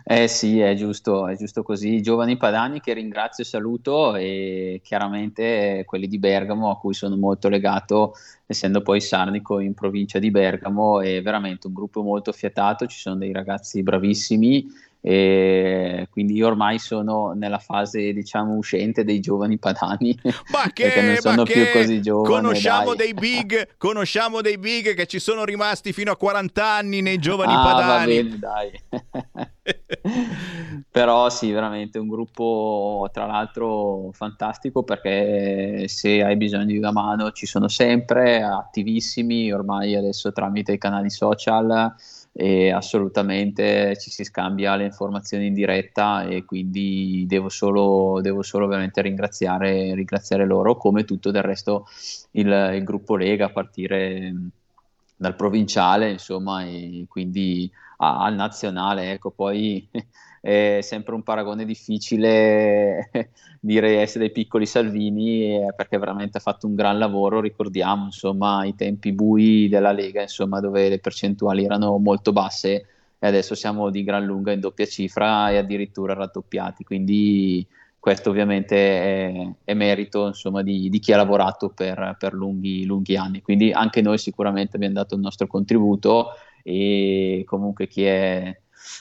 Eh sì, è giusto, è giusto così. I giovani padani che ringrazio e saluto e chiaramente quelli di Bergamo a cui sono molto legato, essendo poi sarnico in provincia di Bergamo, è veramente un gruppo molto fiatato, ci sono dei ragazzi bravissimi e quindi io ormai sono nella fase diciamo uscente dei giovani padani Ma che, perché non sono più così giovane conosciamo dai. dei big, conosciamo dei big che ci sono rimasti fino a 40 anni nei giovani Ah, padani. bene, dai. Però sì, veramente un gruppo tra l'altro fantastico perché se hai bisogno di una mano ci sono sempre, attivissimi ormai adesso tramite i canali social e assolutamente ci si scambia le informazioni in diretta e quindi devo solo, devo solo veramente ringraziare, ringraziare loro come tutto del resto il, il gruppo Lega a partire mh, dal provinciale insomma e quindi al nazionale ecco poi è sempre un paragone difficile dire essere dei piccoli Salvini eh, perché veramente ha fatto un gran lavoro ricordiamo insomma i tempi bui della Lega insomma dove le percentuali erano molto basse e adesso siamo di gran lunga in doppia cifra e addirittura raddoppiati. Quindi questo ovviamente è, è merito insomma, di, di, chi ha lavorato per, per lunghi, lunghi anni. Quindi anche noi sicuramente abbiamo dato il nostro contributo e comunque chi è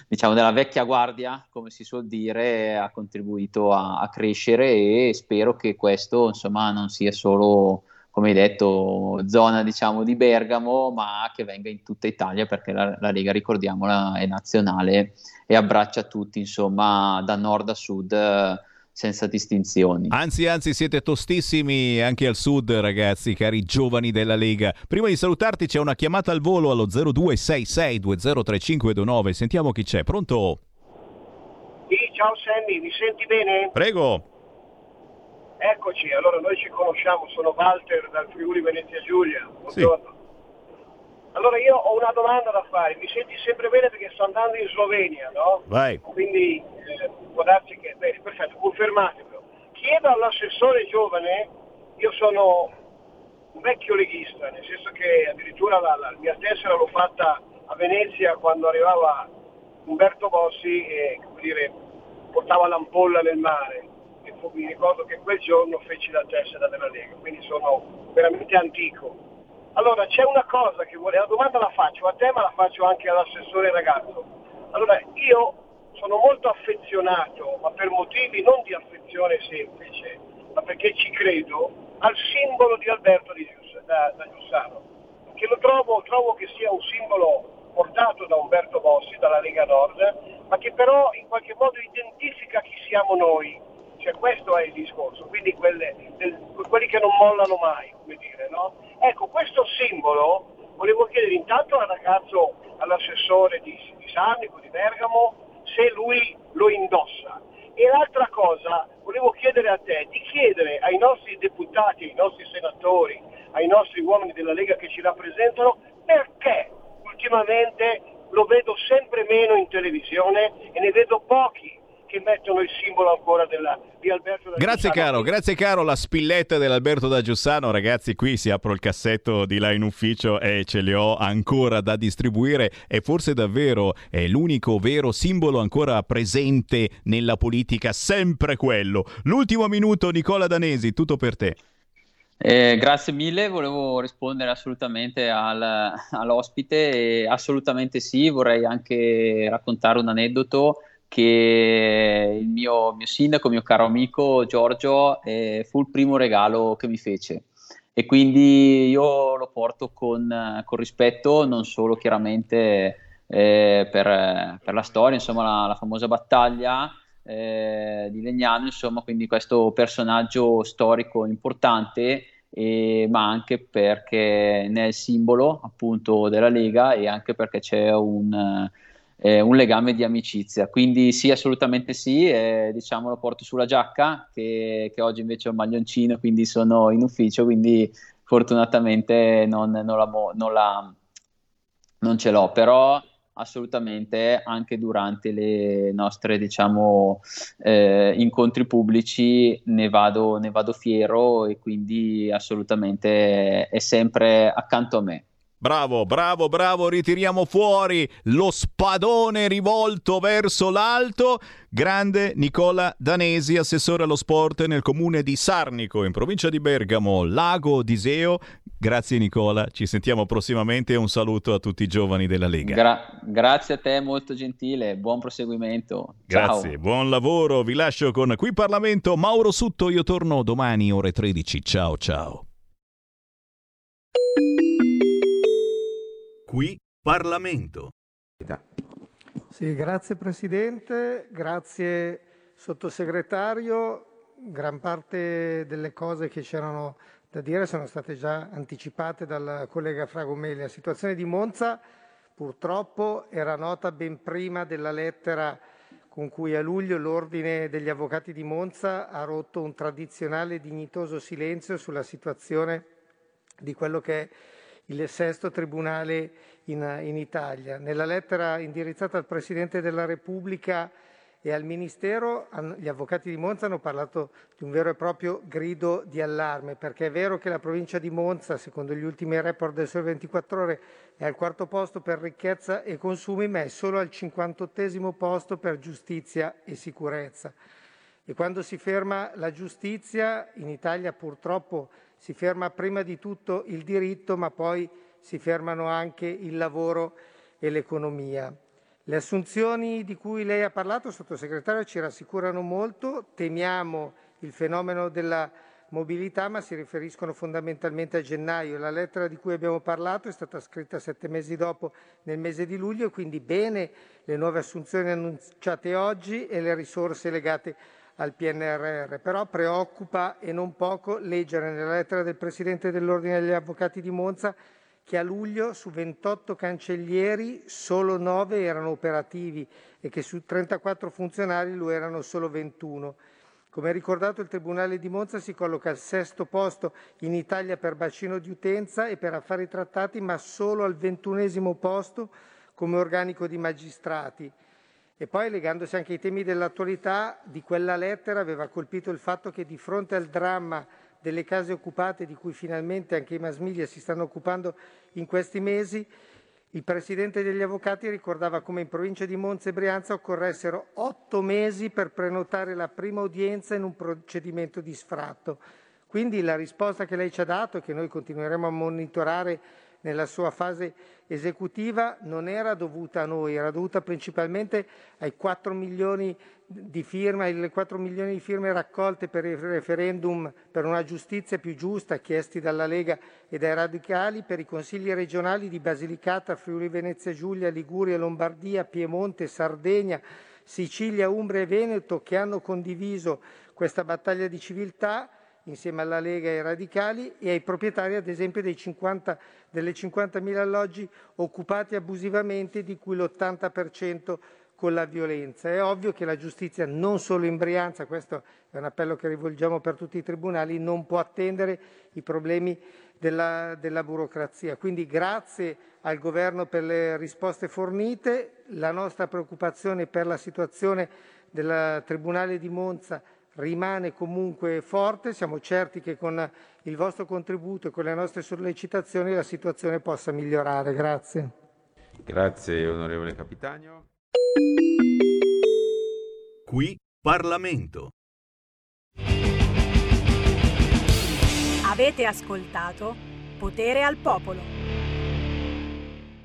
diciamo della vecchia guardia, come si suol dire, ha contribuito a, a crescere e spero che questo insomma non sia solo come hai detto, zona diciamo di Bergamo, ma che venga in tutta Italia perché la, la Lega, ricordiamola, è nazionale e abbraccia tutti, insomma, da nord a sud senza distinzioni. Anzi, anzi, siete tostissimi anche al sud, ragazzi, cari giovani della Lega. Prima di salutarti c'è una chiamata al volo allo 0266203529. Sentiamo chi c'è. Pronto? Sì, ciao Sammy, mi senti bene? Prego. Eccoci, allora noi ci conosciamo, sono Walter dal Friuli Venezia Giulia. Buongiorno. Sì. Allora io ho una domanda da fare, mi senti sempre bene perché sto andando in Slovenia, no? Vai. Quindi eh, può darsi che, bene, perfetto, confermatelo. Chiedo all'assessore giovane, io sono un vecchio leghista, nel senso che addirittura la, la mia tessera l'ho fatta a Venezia quando arrivava Umberto Bossi e come dire, portava l'ampolla nel mare mi ricordo che quel giorno feci la tessera della Lega, quindi sono veramente antico. Allora c'è una cosa che vorrei, la domanda la faccio a te ma la faccio anche all'assessore ragazzo. Allora io sono molto affezionato, ma per motivi non di affezione semplice, ma perché ci credo, al simbolo di Alberto di Giuss, da, da Giussano, che lo trovo, trovo che sia un simbolo portato da Umberto Bossi, dalla Lega Nord, ma che però in qualche modo identifica chi siamo noi, cioè questo è il discorso, quindi quelle, del, quelli che non mollano mai, come dire, no? Ecco, questo simbolo volevo chiedere intanto al ragazzo, all'assessore di, di Sarnico, di Bergamo, se lui lo indossa. E l'altra cosa, volevo chiedere a te di chiedere ai nostri deputati, ai nostri senatori, ai nostri uomini della Lega che ci rappresentano, perché ultimamente lo vedo sempre meno in televisione e ne vedo pochi che mettono il simbolo ancora della, di Alberto da Grazie Giussano. caro, grazie caro, la spilletta dell'Alberto da Giussano, ragazzi qui si apro il cassetto di là in ufficio e ce li ho ancora da distribuire e forse davvero è l'unico vero simbolo ancora presente nella politica, sempre quello. L'ultimo minuto Nicola Danesi, tutto per te. Eh, grazie mille, volevo rispondere assolutamente al, all'ospite, assolutamente sì, vorrei anche raccontare un aneddoto che il mio, mio sindaco, mio caro amico Giorgio, eh, fu il primo regalo che mi fece. E quindi io lo porto con, con rispetto, non solo chiaramente eh, per, per, la storia, insomma la, la famosa battaglia eh, di Legnano, insomma quindi questo personaggio storico importante, eh, ma anche perché ne è il simbolo appunto della Lega e anche perché c'è un eh, un legame di amicizia. Quindi sì, assolutamente sì, eh, diciamo lo porto sulla giacca, che, che, oggi invece ho un maglioncino, quindi sono in ufficio, quindi fortunatamente non, non, la, non, la, non ce l'ho, però assolutamente anche durante le nostre diciamo eh, incontri pubblici ne vado, ne vado fiero e quindi assolutamente è sempre accanto a me Bravo, bravo, bravo, ritiriamo fuori lo spadone rivolto verso l'alto. Grande Nicola Danesi, assessore allo sport nel comune di Sarnico, in provincia di Bergamo, Lago d'Iseo. Grazie Nicola, ci sentiamo prossimamente e un saluto a tutti i giovani della Lega. Gra- grazie a te, molto gentile, buon proseguimento. Grazie, Ciao. buon lavoro, vi lascio con Qui Parlamento, Mauro Sutto, io torno domani ore 13. Ciao ciao. Qui Parlamento. Sì, grazie Presidente, grazie Sottosegretario. Gran parte delle cose che c'erano da dire sono state già anticipate dal collega Fragomeli. La situazione di Monza purtroppo era nota ben prima della lettera con cui a luglio l'Ordine degli Avvocati di Monza ha rotto un tradizionale dignitoso silenzio sulla situazione di quello che è il sesto tribunale in, in Italia. Nella lettera indirizzata al Presidente della Repubblica e al Ministero gli avvocati di Monza hanno parlato di un vero e proprio grido di allarme, perché è vero che la provincia di Monza, secondo gli ultimi report del Sole 24 Ore, è al quarto posto per ricchezza e consumi, ma è solo al 58 posto per giustizia e sicurezza. E quando si ferma la giustizia, in Italia purtroppo si ferma prima di tutto il diritto, ma poi si fermano anche il lavoro e l'economia. Le assunzioni di cui lei ha parlato, sottosegretario, ci rassicurano molto. Temiamo il fenomeno della mobilità, ma si riferiscono fondamentalmente a gennaio. La lettera di cui abbiamo parlato è stata scritta sette mesi dopo, nel mese di luglio, quindi bene le nuove assunzioni annunciate oggi e le risorse legate al PNRR. Però preoccupa e non poco leggere nella lettera del Presidente dell'Ordine degli Avvocati di Monza che a luglio su 28 cancellieri solo 9 erano operativi e che su 34 funzionari lo erano solo 21. Come ricordato il Tribunale di Monza si colloca al sesto posto in Italia per bacino di utenza e per affari trattati, ma solo al ventunesimo posto come organico di magistrati. E poi, legandosi anche ai temi dell'attualità, di quella lettera aveva colpito il fatto che di fronte al dramma delle case occupate di cui finalmente anche i mass media si stanno occupando in questi mesi, il presidente degli avvocati ricordava come in provincia di Monza e Brianza occorressero otto mesi per prenotare la prima udienza in un procedimento di sfratto. Quindi la risposta che lei ci ha dato e che noi continueremo a monitorare nella sua fase esecutiva non era dovuta a noi, era dovuta principalmente ai 4 milioni di firme, alle 4 milioni di firme raccolte per il referendum per una giustizia più giusta chiesti dalla Lega e dai radicali per i consigli regionali di Basilicata, Friuli Venezia Giulia, Liguria, Lombardia, Piemonte, Sardegna, Sicilia, Umbria e Veneto che hanno condiviso questa battaglia di civiltà insieme alla Lega e ai radicali e ai proprietari ad esempio 50, delle 50.000 alloggi occupati abusivamente di cui l'80% con la violenza. È ovvio che la giustizia non solo in Brianza, questo è un appello che rivolgiamo per tutti i tribunali, non può attendere i problemi della, della burocrazia. Quindi grazie al Governo per le risposte fornite, la nostra preoccupazione per la situazione del Tribunale di Monza rimane comunque forte. Siamo certi che con il vostro contributo e con le nostre sollecitazioni la situazione possa migliorare. Grazie. Grazie onorevole Capitano. Qui Parlamento. Avete ascoltato Potere al Popolo.